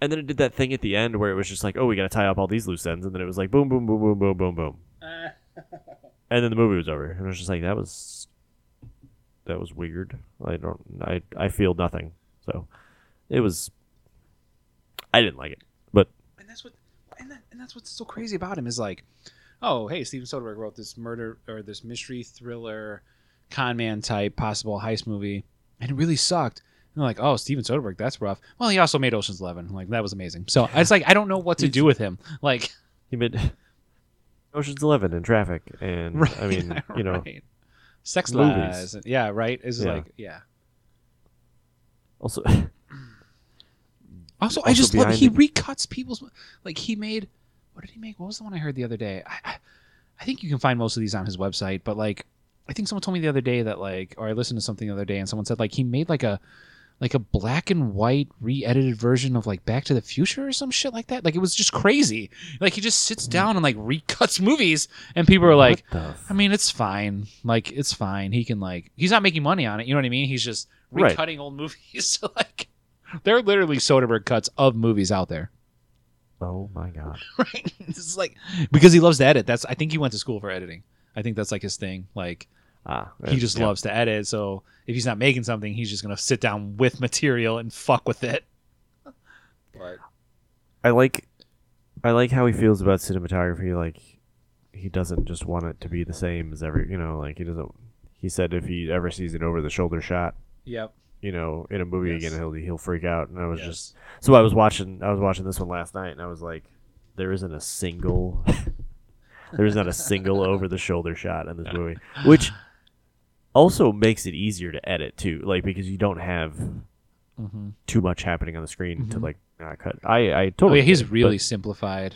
and then it did that thing at the end where it was just like oh we got to tie up all these loose ends. And then it was like boom boom boom boom boom boom boom. And then the movie was over. And I was just like that was that was weird. I don't I I feel nothing. So it was I didn't like it but and that's what and, that, and that's what's so crazy about him is like oh hey steven soderbergh wrote this murder or this mystery thriller con man type possible heist movie and it really sucked and like oh steven soderbergh that's rough well he also made oceans 11 like that was amazing so it's like i don't know what to do with him like He made Ocean's Eleven and Traffic, and right, I mean, you know, right. sex movies. lies yeah right is Yeah. like yeah also Also, I just love he the- recuts people's like he made. What did he make? What was the one I heard the other day? I, I, I think you can find most of these on his website, but like I think someone told me the other day that like, or I listened to something the other day, and someone said like he made like a like a black and white re-edited version of like Back to the Future or some shit like that. Like it was just crazy. Like he just sits down and like recuts movies, and people are like, what the f- I mean, it's fine. Like it's fine. He can like he's not making money on it. You know what I mean? He's just Right. recutting old movies. So like there are literally Soderbergh cuts of movies out there. oh my god, Right? It's like because he loves to edit. That's I think he went to school for editing. I think that's like his thing. Like ah, he just yeah. loves to edit. So if he's not making something, he's just gonna sit down with material and fuck with it. But I like, I like how he feels about cinematography. Like he doesn't just want it to be the same as every, you know, like he doesn't. He said if he ever sees an over the shoulder shot, yep. you know, in a movie Yes. again, he'll he'll freak out. And I was Yes. just so I was watching I was watching this one last night, and I was like, there isn't a single, there is not a single over the shoulder shot in this movie, which also makes it easier to edit too, like because you don't have Mm-hmm. too much happening on the screen to Mhm. like uh, cut. I I Oh totally yeah, he's it, really simplified.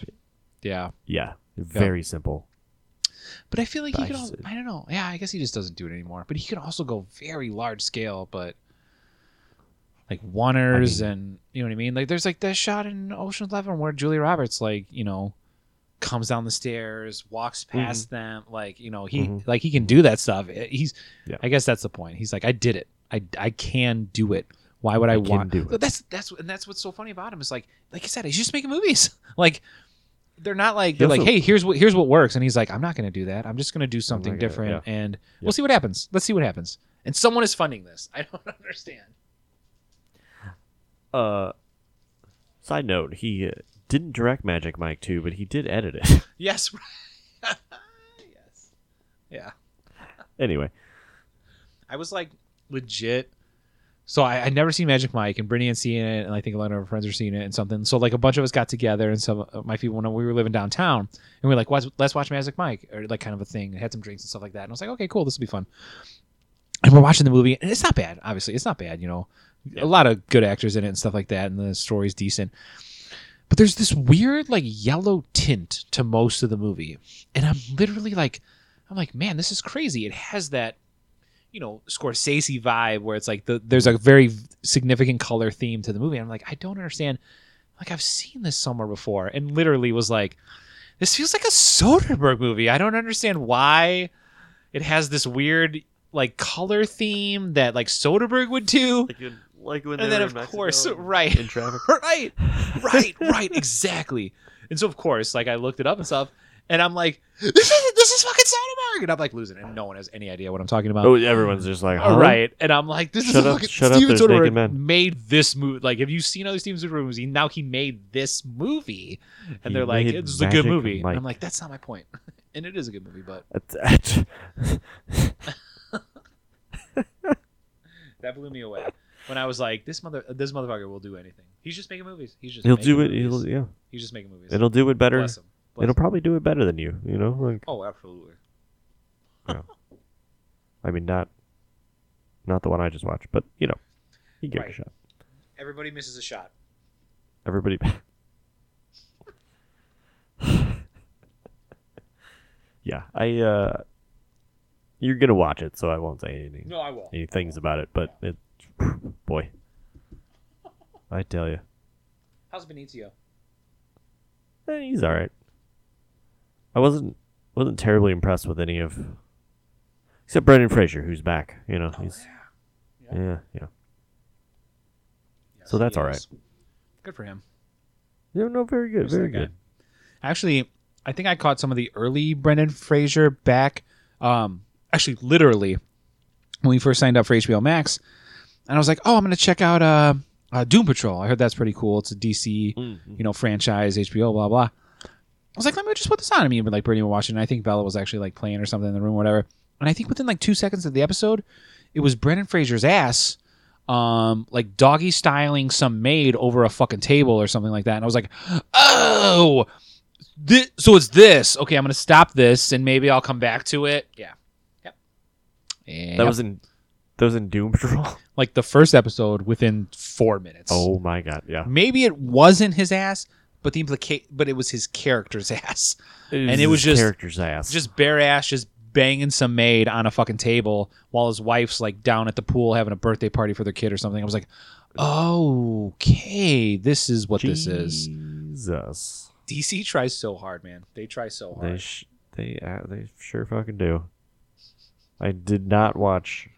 Yeah. yeah very simple. But I feel like But he could. just- I don't know. Yeah, I guess he just doesn't do it anymore. But he could also go very large scale, but like oneers I mean- and you know what I mean. Like there's like that shot in Ocean's Eleven where Julia Roberts like you know comes down the stairs, walks past them. Like you know he Mhm. like he can do that stuff. He's. Yeah. I guess that's the point. He's like I did it. I I can do it. Why would I, I want do it. That's that's and that's what's so funny about him is like like I said he's just making movies. like they're not like they're like hey here's what here's what works and he's like I'm not going to do that. I'm just going to do something gonna- different yeah. and we'll see what happens. Let's see what happens. And someone is funding this. I don't understand. Uh, side note: He didn't direct Magic Mike 2, but he did edit it. Yes. yes. Yeah. anyway, I was like legit. So I I never seen Magic Mike, and Brittany had seen it, and I think a lot of our friends are seeing it and something. So like a bunch of us got together, and some of my people when we were living downtown, and we were like, "Let's let's watch Magic Mike," or like kind of a thing. And had some drinks and stuff like that, and I was like, "Okay, cool, this will be fun." And we're watching the movie, and it's not bad. Obviously, it's not bad. You know, Yeah. a lot of good actors in it and stuff like that, and the story's decent. But there's this weird like yellow tint to most of the movie, and I'm literally like, I'm like, man, this is crazy. It has that you know Scorsese vibe where it's like the, there's a very significant color theme to the movie. I'm like, I don't understand. Like I've seen this somewhere before, and literally was like, this feels like a Soderbergh movie. I don't understand why it has this weird like color theme that like Soderbergh would do. like, like when And they then were of in course, and right. in traffic. right, right, right, exactly. And so of course, like I looked it up and stuff, and I'm like, this is this is fucking Soderbergh, and I'm like losing it, and no one has any idea what I'm talking about. Oh, everyone's just like, All huh? right, and I'm like, this Shut is up- fucking shut Steven there's Soderbergh made this movie. Like, have you seen other Steven Soderbergh movies? He, now he made this movie, and He they're like, it's a good Magic movie. And I'm like, that's not my point, and it is a good movie, but that blew me away when I was like, this mother, this motherfucker will do anything. He's just making movies. He's just He'll making do it. movies. He'll, yeah, He's just making movies. it'll do it better. Bless him. Bless It'll him. probably do it better than you. You know, like Oh, absolutely. I mean, not not the one I just watched, but you know, give it Right. a shot. Everybody misses a shot. Everybody. yeah, I. uh You're gonna watch it, so I won't say anything, No, I won't. any things about it. But it, boy, I tell you, How's Benicio? eh, he's all right. I wasn't wasn't terribly impressed with any of, except Brendan Fraser, who's back. You know, he's Oh, Yeah. yeah, yeah. Yes, So that's all right. Good for him. Yeah, no, very good, Who's very good. Actually, I think I caught some of the early Brendan Fraser back. Um, actually, literally, when we first signed up for HBO Max, and I was like, "Oh, I'm going to check out uh, uh, Doom Patrol. I heard that's pretty cool. It's a DC, Mm-hmm. you know, franchise, HBO, blah blah." I was like, "Let me just put this on." I mean, like Brittany were watching. And I think Bella was actually like playing or something in the room, or whatever. And I think within like two seconds of the episode, it was Brendan Fraser's ass. Um, like doggy styling some maid over a fucking table or something like that, and I was like, "Oh, Thi- so it's this. Okay, I'm gonna stop this, and maybe I'll come back to it. Yeah, yep. That was in was in Doom Patrol. like the first episode within four minutes. oh my god, yeah. maybe it wasn't his ass, but the implicate, but it was his character's ass, And it was just- character's ass. just bare ass, just banging some maid on a fucking table while his wife's like down at the pool having a birthday party for their kid or something. I was like, okay, this is what this is. Jesus. DC tries so hard, man. They try so They hard. sh- they uh, they sure fucking do. I did not watch.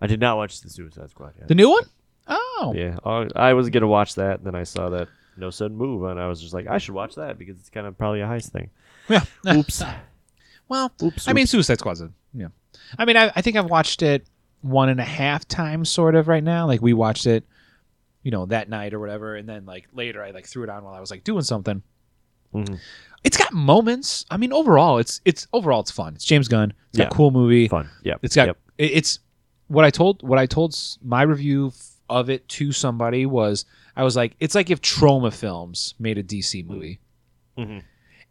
I did not watch the Suicide Squad yet. the new one? Oh, yeah, I I was gonna watch that, and then I saw that No Sudden Move, and I was just like, I should watch that because it's kind of probably a heist thing. yeah. Oops. Well, Oops. I mean. Suicide Squad's a, yeah. I mean, I, I think I've watched it one and a half times, sort of, right now. Like we watched it, you know, that night or whatever, and then like later I like threw it on while I was like doing something. Mhm. It's got moments. I mean, overall, it's it's overall it's fun. It's James Gunn. It's got Yeah. a cool movie. fun. Yeah. It's got Yep. it- it's what I told what I told my review of it to somebody was I was like it's like if Troma Films made a DC movie. Mhm.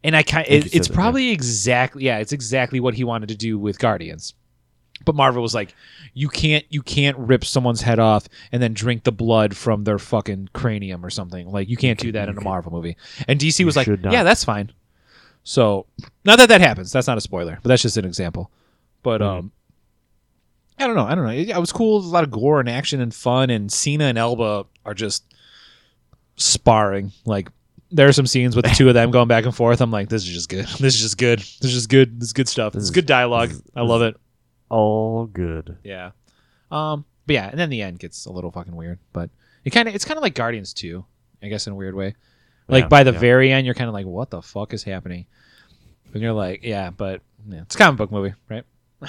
And I kind it, it's said that, yeah. probably exactly yeah, it's exactly what he wanted to do with Guardians. But Marvel was like you can't you can't rip someone's head off and then drink the blood from their fucking cranium or something. Like you can't do that in a Marvel movie. And DC was like, "Yeah, that's fine." So, not that that happens. That's not a spoiler, but that's just an example. But Mhm. um, I don't know. I don't know. It, it was cool. A lot of gore and action and fun. And Cena and Elba are just sparring. Like there are some scenes with the two of them going back and forth. I'm like, this is just good. This is just good. This is just good. This is good stuff. This, is good dialogue. I love it. All good. Yeah. Um. But yeah, and then the end gets a little fucking weird. But it kind of it's kind of like Guardians 2, I guess in a weird way. Like Yeah, by the yeah. very end, you're kind of like, what the fuck is happening? And you're like, yeah, but yeah, it's a comic book movie, right?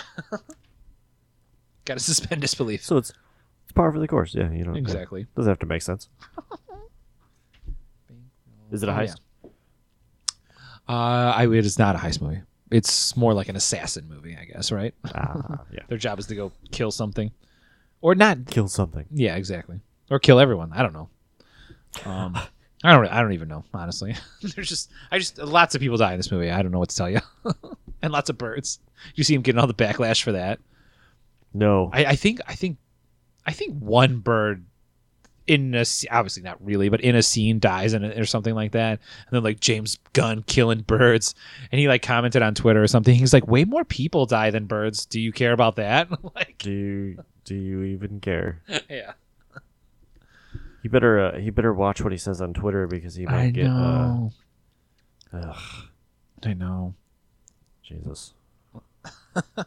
Got to suspend disbelief. So it's it's par for the course. Yeah, you know. yeah. Exactly. Doesn't have to make sense. Is it a Oh, heist? Uh, I it is not a heist movie. It's more like an assassin movie, I guess, right? Ah, yeah. Their job is to go kill something, or not. Kill something. Yeah, exactly. Or kill everyone. I don't know. Um, I don't. I don't even know. Honestly, there's just. I just lots of people die in this movie. I don't know what to tell you, and lots of birds. You see him getting all the backlash for that. No. I, I think. I think. I think one bird in a obviously not really, but in a scene dies in it or something like that. And then like James Gunn killing birds, and he like commented on Twitter or something. He's like, "Way more people die than birds. Do you care about that?" like, do you do you even care? yeah. He better uh, he better watch what he says on Twitter because he might I get know. uh ugh, I know. Jesus.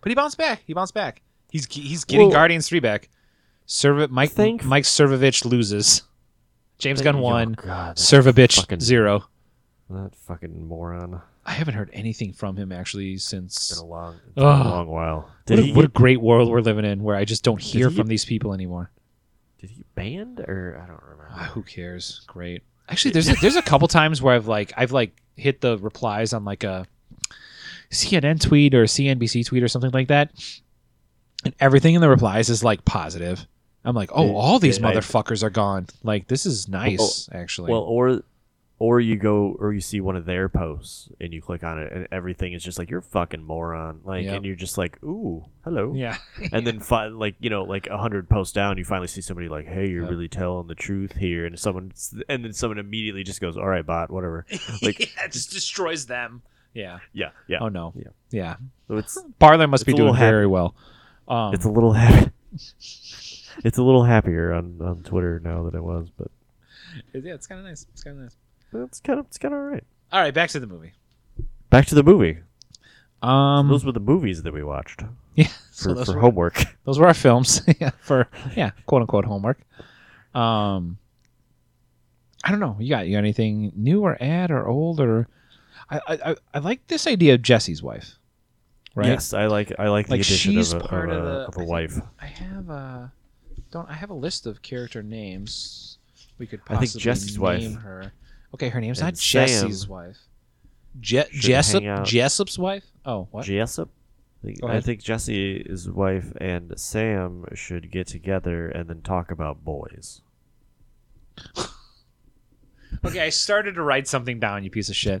But he bounced back. He bounced back. He's he's getting Well- Guardians three back. Serv- Mike Think- Mike Cernovich loses. James Gunn Oh, won. God, that, Cernovich fucking- zero. that fucking moron. I haven't heard anything from him actually It's since. been a long, it's been a long while. What a, what a great world we're living in, where I just don't hear he from these people anymore. did he banned or I don't remember. Ah, who cares? Great. Actually, there's a, there's a couple times where I've like I've like hit the replies on like a CNN tweet or CNBC tweet or something like that, and everything in the replies is like positive. I'm like, oh, all these motherfuckers are gone. Like this is nice, actually. Well, or or you go or you see one of their posts and you click on it and everything is just like you're fucking moron. Like Yep. and you're just like, "Ooh, hello." yeah, And then fi- like, you know, like a 100 posts down, you finally see somebody like, "Hey, you're Yep. really telling the truth here." And someone and then someone immediately just goes, "All right, bot, whatever." Like yeah, it just destroys them. Yeah. yeah, yeah. Oh no. Yeah. Yeah. So it's Parler must It's be doing very well. Um, it's a little happy. it's a little happier on, on Twitter now than it was, but yeah, it's kind of nice. It's kind of nice. it's kind of it's kind of all right. All right, back to the movie. Back to the movie. Um, Those were the movies that we watched yeah, for, so for were- homework. Those were our films yeah, for yeah, quote unquote homework. Um, I don't know. You got you got anything new or add or old or? I I, I- I like this idea of Jesse's wife. Right. Yes, I like I like, Like the addition of a, part of of a, the- of I a wife. I have a don't I have a list of character names we could I think possibly Jesse's wife. name her. Okay, her name's And not Jesse's wife. Je- Jessup Jessup's wife? Oh, what? Jessup. I think- Go I ahead. think Jesse's wife and Sam should get together and then talk about boys. Okay, I started to write something down, you piece of shit.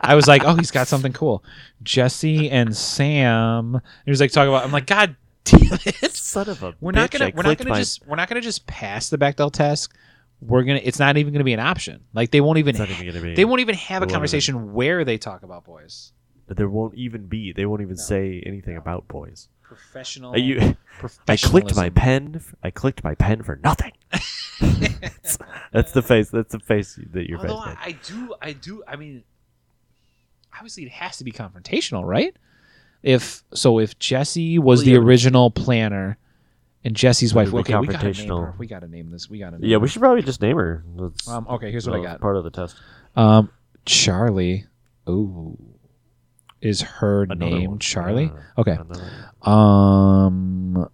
I was like, oh, he's got something cool. Jesse and Sam. He was like talking about. I'm like, God damn it. Son of a We're not bitch, gonna. I We're not clicked gonna my- just. We're not gonna just pass the Bechdel test. We're gonna. It's not even gonna be an option. Like they won't even. It's not even gonna be. They won't even have a It won't conversation where they talk about boys. But there won't even be. They won't even say anything about boys. Professional. Uh, you, I clicked my pen. I clicked my pen for nothing. That's the face. That's the face that you're. Although I. I do, I do. I mean, obviously, it has to be confrontational, right? If so, if Jesse was Well, the yeah. original planner, and Jesse's wife, It would be okay, we gotta name confrontational. her. We gotta name this. We gotta. Name Yeah, her. we should probably just name her. That's, Um. Okay. Here's what I got. Part of the test. Um. Charlie. Ooh. Is her Another name one. Charlie? Uh, Okay. another- Um.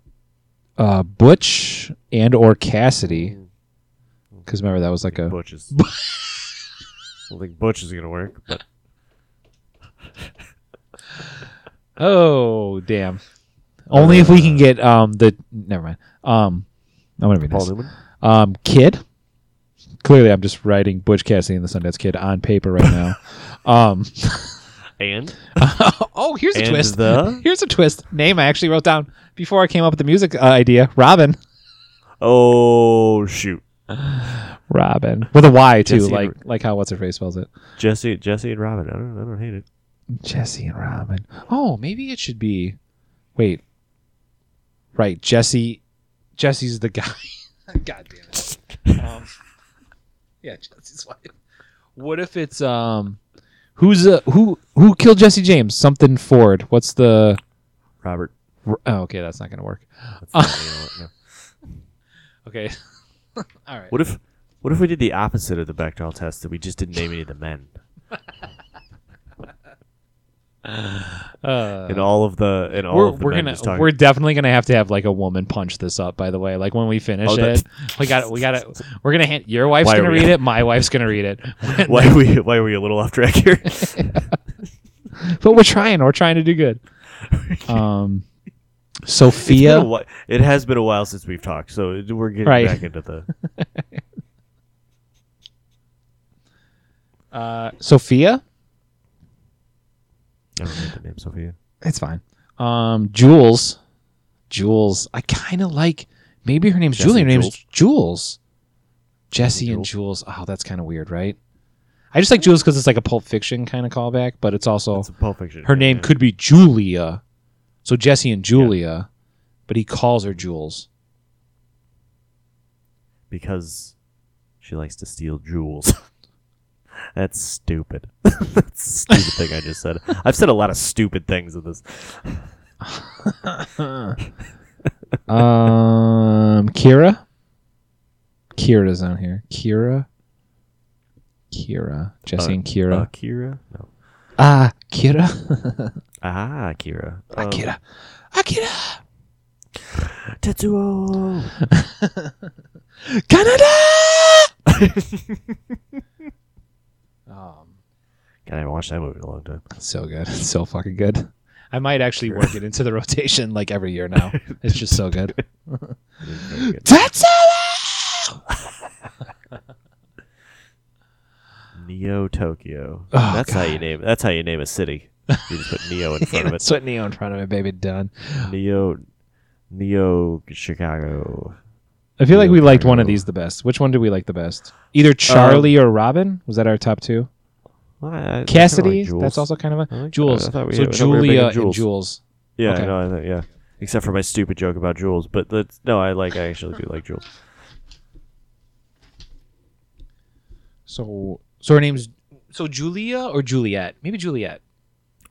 Uh. Butch and or Cassidy. Because remember that was like a. Butch is. I don't think Butch is gonna work, but Oh damn! Only if we can get um the never mind. Um, I'm gonna read Paul this. Newman. Um, Kid. Clearly, I'm just writing Butch Cassidy and the Sundance Kid on paper right now. um, And oh, here's a And twist. the- Here's a twist. Name I actually wrote down before I came up with the music uh, idea. Robin. oh shoot, Robin with a Y too, Jesse like and- like how what's her face spells it. Jesse, Jesse and Robin. I don't, I don't hate it. Jesse and Robin. Oh, maybe it should be. Wait. Right, Jesse. Jesse's the guy. God damn it. Um, yeah, Jesse's wife. What if it's um, who's uh who who killed Jesse James? Something Ford. What's the? Robert. Oh, okay, that's not gonna work. Not, know what, no. Okay. All right. What if, what if we did the opposite of the Bechdel test? That we just didn't name any of the men, Uh, and all of the, and all we're of the we're gonna talking. we're definitely gonna have to have like a woman punch this up. By the way, like when we finish Oh, it, we got we got to We're gonna hand your wife's Why gonna we- read it. My wife's gonna read it. why are we, why are we a little off track here? but we're trying. We're trying to do good. Um, Sophia. whi- it has been a while since we've talked, so we're getting Right. back into the. Uh, Sophia. I don't know the name Sophia. It's fine. Um, Jules. Jules. I kind of like. Maybe her name's Jesse Julie. Her name's Jules. Jesse and Jules. Oh, that's kind of weird, right? I just like Jules because it's like a Pulp Fiction kind of callback, but it's also It's a Pulp Fiction. her name could be Julia. So Jesse and Julia, but he calls her Jules. because she likes to steal jewels. That's stupid. That's stupid thing I just said. I've said a lot of stupid things in this. Um, Kira. Kira's on here. Kira. Kira. Jesse Uh, and Kira. Uh, Kira? No. ah, Kira. Ah, Kira. Um, Akira. Akira. Tetsuo! Kaneda. Um, God, I haven't watched that movie in a long time. so good. so fucking good. I might actually work it into the rotation like every year now. It's just so good. It is very good. Tetsuo! Neo Tokyo. Oh, that's how you name. That's how you name a city. You just put Neo in front of it. That's what Neo in front of it, baby. Done. Neo, Neo Chicago. I feel like we liked one of these the best. Which one did we like the best? Either um, Charlie or Robin. Was that our top two? Well, I- I kinda Cassidy. like Jules. that's also kind of I a like- Jules. I thought we- so I thought we were big Julia on and Jules. Jules. Yeah, Okay. no, I thought, yeah. Except for my stupid joke about Jules, but that's no, I like. I actually do like Jules. So so her name's so Julia or Juliet? Maybe Juliet.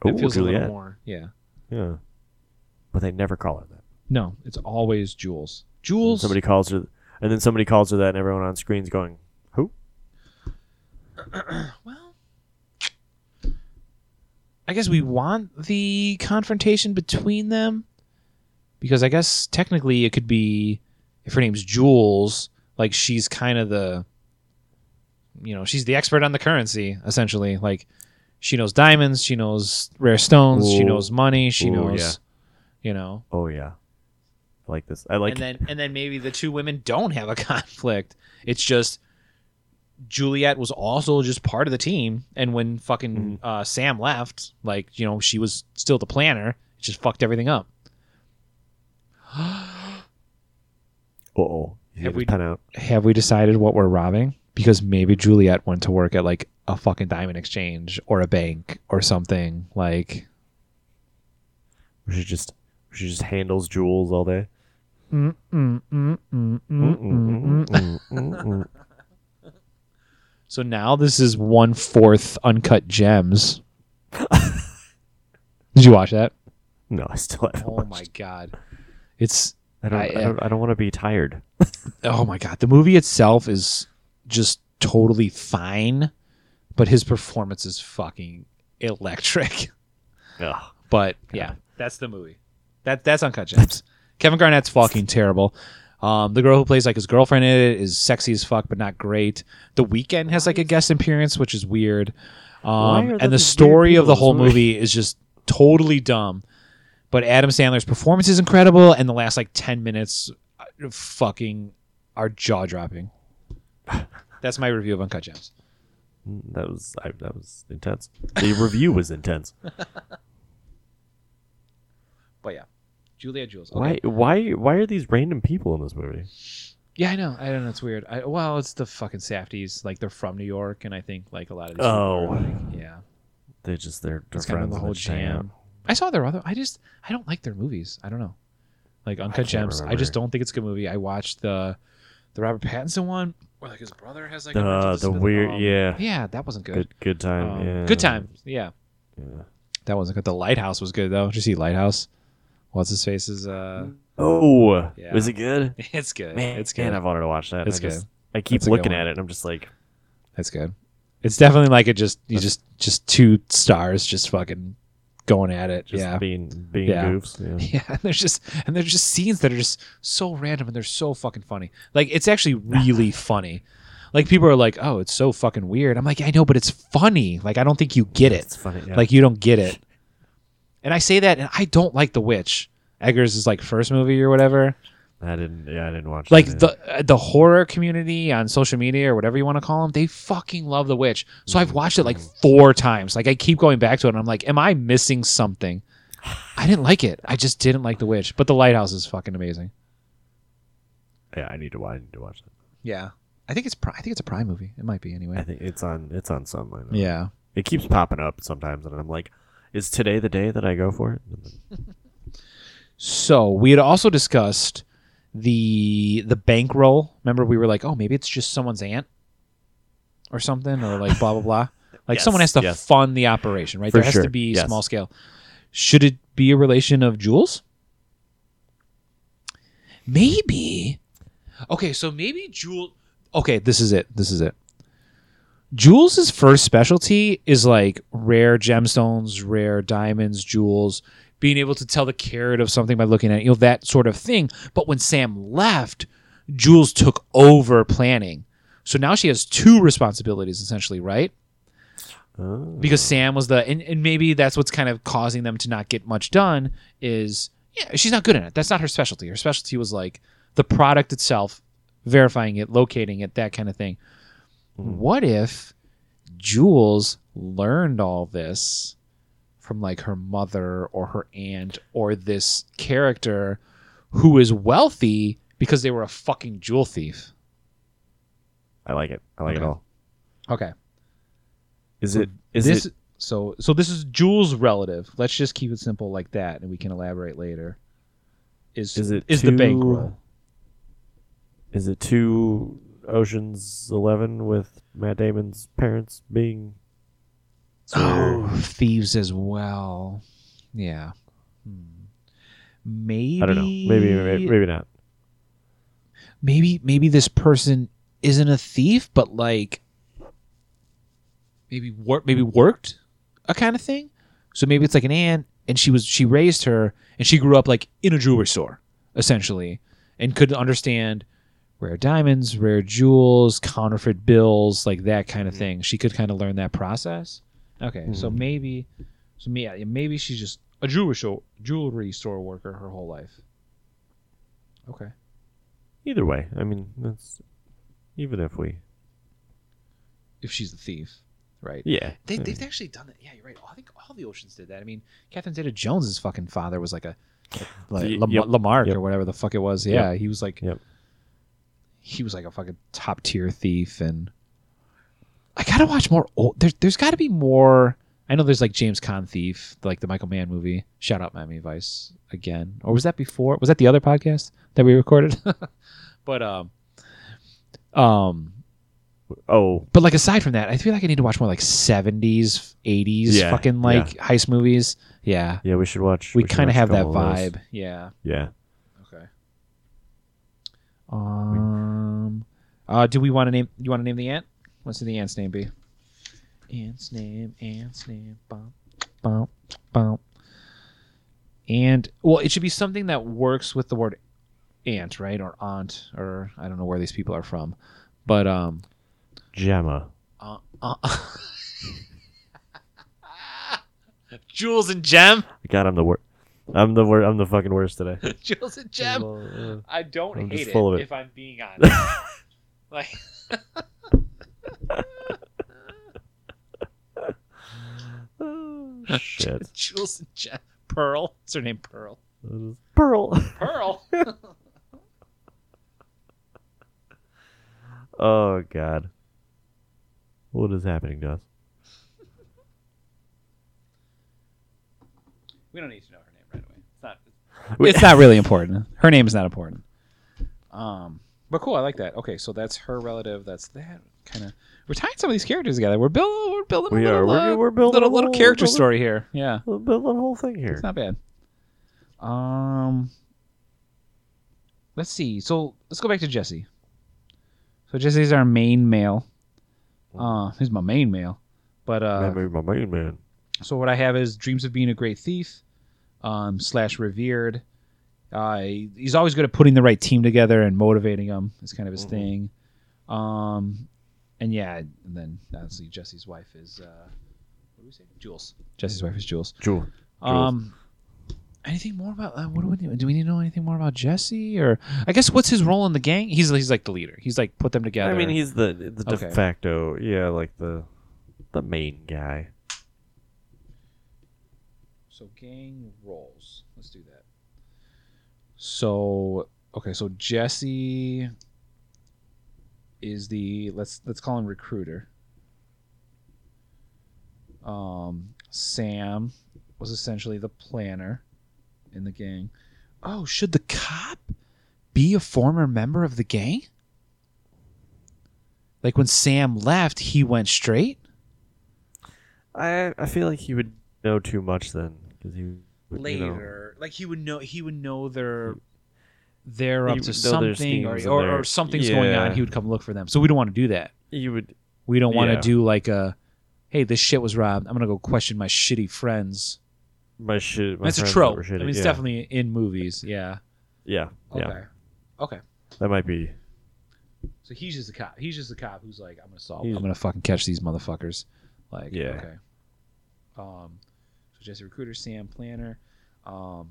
It feels a Juliet. little more. Yeah. Yeah, but they never call her that. No, it's always Jules. Jules. Somebody calls her, and then somebody calls her that, and everyone on screen's going, "Who?" Well, I guess we want the confrontation between them because I guess technically it could be if her name's Jules, like she's kind of the you know, she's the expert on the currency essentially. Like she knows diamonds, she knows rare stones, she knows money, she Ooh, knows yeah. you know. Oh yeah, I like this. I like. and then and then maybe the two women don't have a conflict. It's just Juliet was also just part of the team, and when fucking Mm-hmm. uh, Sam left, like you know, she was still the planner. It just fucked everything up. oh, Have we-? Have we decided what we're robbing? Because maybe Juliet went to work at like a fucking diamond exchange or a bank or something. Like, She just, she just handles jewels all day. So now this is one fourth uncut gems. Did you watch that? no, I still haven't. Oh watched. my god, it's I don't. I, I, don't. Don't want to be tired. oh my god. The movie itself is just totally fine, but his performance is fucking electric. Ugh. But yeah, that's the movie. That that's uncut gems. Kevin Garnett's fucking terrible. Um, the girl who plays like his girlfriend in it is sexy as fuck, but not great. The Weeknd has like a guest appearance, which is weird. Um, and the story of the whole movie? is just totally dumb. But Adam Sandler's performance is incredible, and the last like ten minutes, uh, fucking, are jaw dropping. That's my review of Uncut Gems. Mm, That was. I, that was intense. The review was intense. But yeah, Julia Jules. Okay. Why? Why? Why are these random people in this movie? Yeah, I know. I don't know. It's weird. I, well, it's the fucking Safdies. Like they're from New York, and I think like a lot of these. Oh. people are, like, yeah. They just they're, they're It's kind of friends the whole they just hang out. jam. I saw their other. I just I don't like their movies. I don't know. Like Uncut can't Gems. I just don't think it's a good movie. I watched the the Robert Pattinson one where like his brother has like a The the weird Um, yeah. Yeah, that wasn't good. Good good time. Um, yeah. Good time. Yeah, Yeah. that wasn't good. The Lighthouse was good though. Did you see Lighthouse? What's his face is uh Oh, Yeah. was it good? it's good. Man, it's good. Man, I've wanted to watch that. It's I just- good. I keep That's looking at it and I'm just like, That's good. It's definitely like it just you just just two stars just fucking going at it. just yeah. being being Yeah. goofs. Yeah. Yeah, and there's just and there's just scenes that are just so random and they're so fucking funny. Like it's actually really funny. Like people are like, "Oh, it's so fucking weird." I'm like, "I know, but it's funny." Like I don't think you get it. It's funny. Yeah. Like you don't get it. And I say that and I don't like The Witch. Eggers is like first movie or whatever. I didn't. Yeah, I didn't watch. Like that, the uh, the horror community on social media or whatever you want to call them, they fucking love The Witch. So I've watched it like four times. Like I keep going back to it and I'm like, "Am I missing something?" I didn't like it. I just didn't like The Witch. But The Lighthouse is fucking amazing. Yeah, I need to. I need to watch that. Yeah, I think it's pri- I think it's a Prime movie. It might be anyway. I think it's on. It's on some. Yeah. It keeps popping up sometimes, and I'm like, is today the day that I go for it? So we had also discussed the the bankroll. Remember, we were like, oh, maybe it's just someone's aunt or something, or like blah blah blah. Like Yes, someone has to yes. fund the operation, right? For there has to be yes. small scale. Should it be a relation of Jules? Maybe. Okay, so maybe Jules. Okay, this is it. This is it. Jules' first specialty is like rare gemstones, rare diamonds, jewels, being able to tell the carat of something by looking at it, you know, that sort of thing. But when Sam left, Jules took over planning. So now she has two responsibilities essentially, right? Oh. because Sam was the and, and maybe that's what's kind of causing them to not get much done is yeah she's not good at it that's not her specialty her specialty was like the product itself verifying it locating it that kind of thing Mm-hmm. what if Jules learned all this from like her mother or her aunt or this character who is wealthy because they were a fucking jewel thief I like it. I like it all. okay Is it? Is this it? so so this is Jules' relative. Let's just keep it simple like that, and we can elaborate later. Is Is it is the bankroll? Is it two Ocean's Eleven with Matt Damon's parents being? Oh, thieves as well. Yeah. Hmm. Maybe I don't know. Maybe maybe, maybe not. maybe maybe this person isn't a thief, but like maybe wor- maybe worked a kind of thing. So maybe it's like an aunt, and she was she raised her, and she grew up like in a jewelry store, essentially, and could understand rare diamonds, rare jewels, counterfeit bills, like that kind of mm-hmm. thing. She could kind of learn that process. Okay, so mm-hmm. maybe, so yeah, maybe she's just a jewelry store jewelry store worker her whole life. Okay. Either way, I mean, that's even if we, if she's the thief, right? yeah, They, they've actually done that. Yeah, you're right. I think all the oceans did that. I mean, Catherine Zeta-Jones's fucking father was like a like Lam- yep, LeMarc yep. or whatever the fuck it was. Yeah, he was like Yep. He was like a fucking top tier thief. And I gotta watch more. Old, there's there's got to be more. I know there's like James Caan Thief, like the Michael Mann movie. Shout out Miami Vice again. Or was that before? Was that the other podcast that we recorded? but um, um, oh, but like aside from that, I feel like I need to watch more like seventies, eighties, Yeah, fucking like heist movies. Yeah, yeah, we should watch. we, should kind of have that couple of those. vibe. Yeah. Yeah. Um. Uh, do we want to name? You want to name the ant? What's the ant's name be? Ant's name. Ant's name. Bum, bum, bum. And well, it should be something that works with the word aunt, right? Or aunt, or I don't know where these people are from, but um. Gemma. Uh, uh, Jules and Gem. God, I'm the worst. I'm the wor- I'm the fucking worst today. Jules and Gem. Well, I don't I'm hate just it, of it. if I'm being honest. like uh, shit. Jules and Gem. Pearl. What's her name? Pearl. Pearl. Pearl. Oh God. What is happening to us? We don't need to know It's not really important. Her name is not important. Um, but cool. I like that. Okay, so that's her relative. That's that kind of. We're tying some of these characters together. We're building. We're building. We a are. little, We're- uh, we're building little a little little- character building- story here. Yeah, Build the whole thing here. it's not bad. Um, let's see. So let's go back to Jesse. So Jesse's our main male. Uh, he's my main male. But uh, Man, my main man. so what I have is dreams of being a great thief, um, slash revered. Uh, he's always good at putting the right team together and motivating them. It's kind of his Mhm. thing. Um, and yeah, and then obviously Jesse's wife is uh, what do we say? Jules. Jesse's wife is Jules. Jewel. Um, anything more about uh, what do we need? Do we need to know anything more about Jesse? Or I guess what's his role in the gang? He's he's like the leader. He's like put them together. I mean, he's the the de Okay. facto. Yeah, like the the main guy. So gang roles. Let's do that. So okay, so Jesse is the let's let's call him recruiter. Um, Sam was essentially the planner in the gang. Oh, should the cop be a former member of the gang? Like when Sam left, he went straight. I I feel like he would know too much then because he would, you know- later. like he would know he would know they're they're up to their something or, or, or something's going on. He would come look for them. So we don't want to do that. you would. We don't want to Yeah. do like a hey, this shit was robbed. I'm gonna go question my shitty friends. My shit. My That's a trope. I mean, it's yeah. definitely in movies. Yeah. Yeah. Okay. Yeah. Okay. That might be. So he's just a cop. He's just a cop who's like, I'm gonna solve. He's- I'm gonna fucking catch these motherfuckers. Like, Yeah. Okay. Um, so Jesse Recruiter, Sam Planner, um,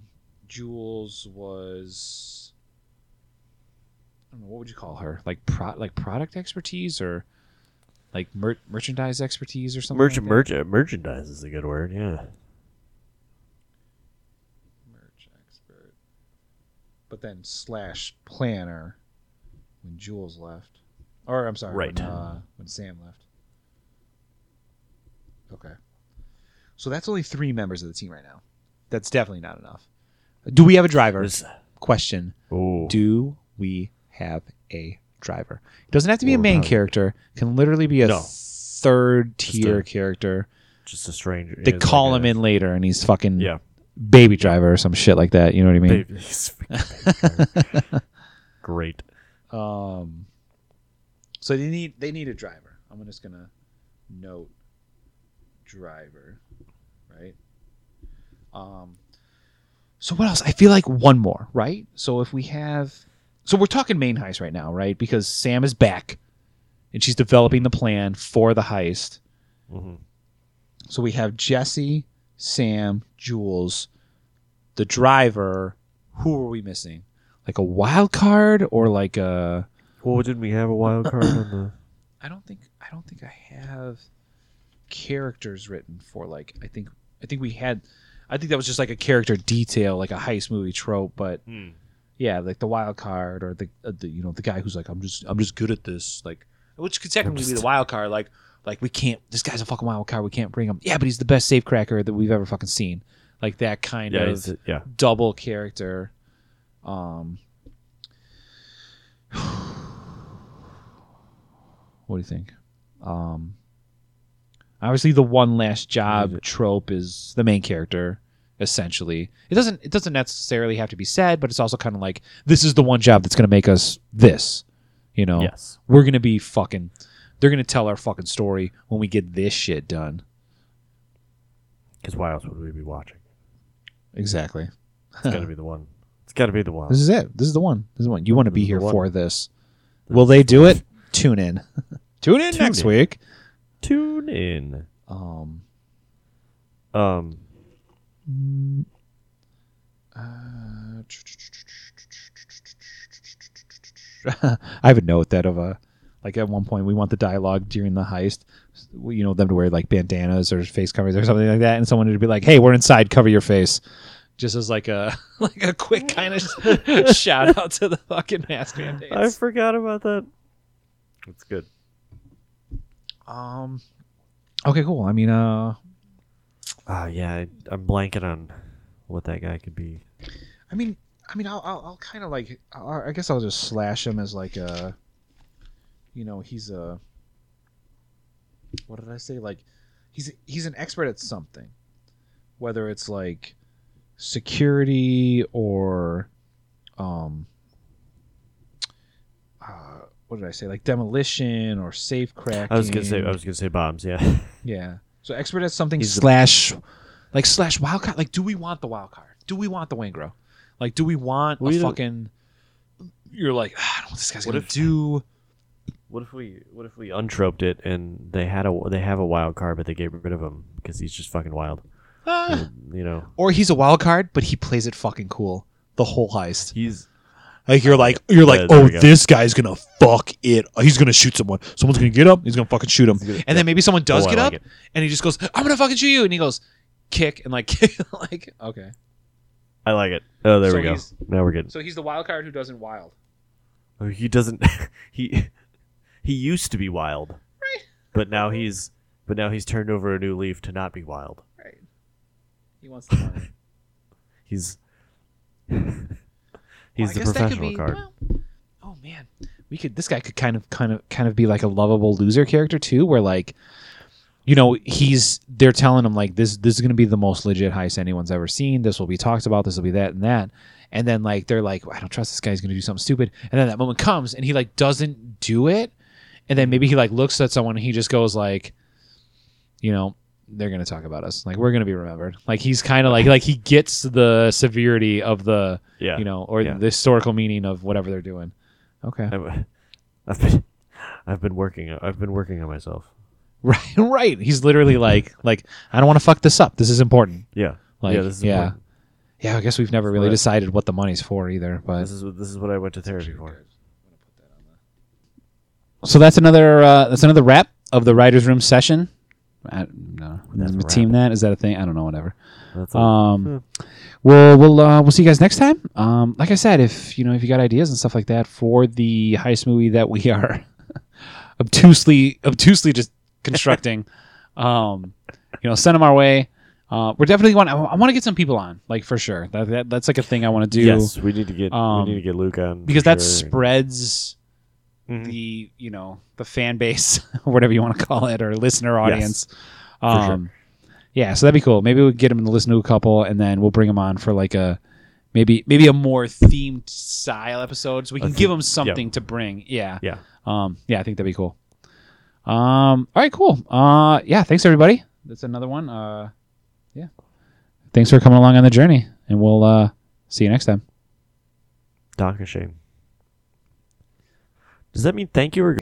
Jules was. I don't know what would you call her? Like pro, like product expertise or like mer- merchandise expertise or something. Merch, like that? merch, merchandise is a good word. Yeah. merch expert. But then slash planner when Jules left, or I'm sorry, Right. when, uh, when Sam left. Okay, so that's only three members of the team right now. That's definitely not enough. Do we have a driver? Question: Oh. Do we have a driver? It doesn't have to be a main character. Can literally be a No. third tier a- character. Just a stranger. They yeah, call like him a- in later, and he's fucking Yeah. baby driver or some shit like that. You know what I mean? Baby- baby- Great. Um, so they need they need a driver. I'm just gonna note driver, right? Um, so what else? I feel like one more, right? So if we have, so we're talking main heist right now, right? Because Sam is back, and she's developing the plan for the heist. hmm So we have Jesse, Sam, Jules, the driver. Who are we missing? Like a wild card or like a Well, didn't we have a wild card on the? I don't think I don't think I have characters written for like I think I think we had I think that was just like a character detail like a heist movie trope but Hmm. yeah like the wild card or the, uh, the you know the guy who's like I'm just I'm just good at this like which could technically be the wild card like like we can't this guy's a fucking wild card we can't bring him yeah but he's the best safe cracker that we've ever fucking seen like that kind Yeah. of it's- yeah. double character. Um, what do you think? Um, obviously, the one last job trope is the main character. Essentially, it doesn't it doesn't necessarily have to be said, but it's also kind of like this is the one job that's going to make us this. You know, Yes. we're going to be fucking. They're going to tell our fucking story when we get this shit done. Because why else would we be watching? Exactly. It's got to be the one. It's got to be the one. This is it. This is the one. This is the one. You want to be here for this. Will they do it? Tune in. Tune in Tune next in. week. Tune in. Um, Um. uh, I have a note that of a like at one point we want the dialogue during the heist. You know them to wear like bandanas or face covers or something like that, and someone to be like, "Hey, we're inside. Cover your face." Just as like a like a quick kind of shout out to the fucking mask I forgot about that. That's good. Um. Okay, cool. I mean, uh, Ah, yeah, I, I'm blanking on what that guy could be. I mean, I mean, I'll, I'll, I'll kind of like, i I guess I'll just slash him as like a, you know, he's a. What did I say? Like, he's he's an expert at something, whether it's like security or, um. What did I say? Like demolition or safe cracking. I was gonna say I was gonna say bombs. Yeah, Yeah. So expert at something He's the- slash like slash wild card. Like, do we want the wild card? Do we want the Wingro? Like, do we want We a fucking? You're like, ah, I don't know what this guy's What gonna if- do. What if we what if we untroped it and they had a they have a wild card but they get rid of him because he's just fucking wild. Ah. You know, Or he's a wild card, but he plays it fucking cool the whole heist. he's Like you're like you're like, there oh, we go. this guy's gonna fuck it. He's gonna shoot someone. Someone's gonna get up. He's gonna fucking shoot him. and then maybe someone does Oh, I get like up, it. and he just goes, "I'm gonna fucking shoot you," and he goes, kick and like kick like okay. I like it. Oh, there So we go. he's- Now we're good. So he's the wild card who doesn't wild. Oh, he doesn't. he he used to be wild, Right. but now he's but now he's turned over a new leaf to not be wild. Right. He wants the money. He's he's I the guess that could professional be- card. well, oh man, we could. This guy could kind of, kind of, kind of be like a lovable loser character too, where like, you know, he's they're telling him like this. This is going to be the most legit heist anyone's ever seen. This will be talked about. This will be that and that. And then like they're like, I don't trust this guy. He's going to do something stupid. And then that moment comes, and he like doesn't do it. And then maybe he like looks at someone, and he just goes like, you know. They're gonna talk about us. Like we're gonna be remembered. Like he's kind of like like he gets the severity of the Yeah, you know, or Yeah. the historical meaning of whatever they're doing. Okay. I've, been I've been working I've been working on myself. Right, right. He's literally like, like, I don't want to fuck this up. This is important. Yeah, Like, yeah, this is yeah, important. yeah. I guess we've never really decided what the money's for either. But This is what this is what I went to therapy for. so that's another uh, that's another wrap of the writers' room session. I don't. That's team that is that a thing? I don't know. Whatever. That's all. Um, we'll we'll uh, we'll see you guys next time. Um, like I said, if you know if you got ideas and stuff like that for the heist movie that we are obtusely obtusely just constructing, um, you know, send them our way. Uh, we're definitely want. I, want to get some people on, like for sure. That, that that's like a thing I want to do yes, we need to get um, we need to get Luke on because that sure. spreads Mhm. the you know the fan base or whatever you want to call it or listener audience. sure. Um, yeah, so that'd be cool. Maybe we get him to listen to a couple, and then we'll bring him on for like a maybe maybe a more themed style episode, so we can give him something to bring. Yeah, Yeah. um, yeah, I think that'd be cool. Um, all right, cool. Uh, yeah, thanks everybody. That's another one. Uh, yeah, thanks for coming along on the journey, and we'll uh see you next time. Doc shame. Does that mean thank you or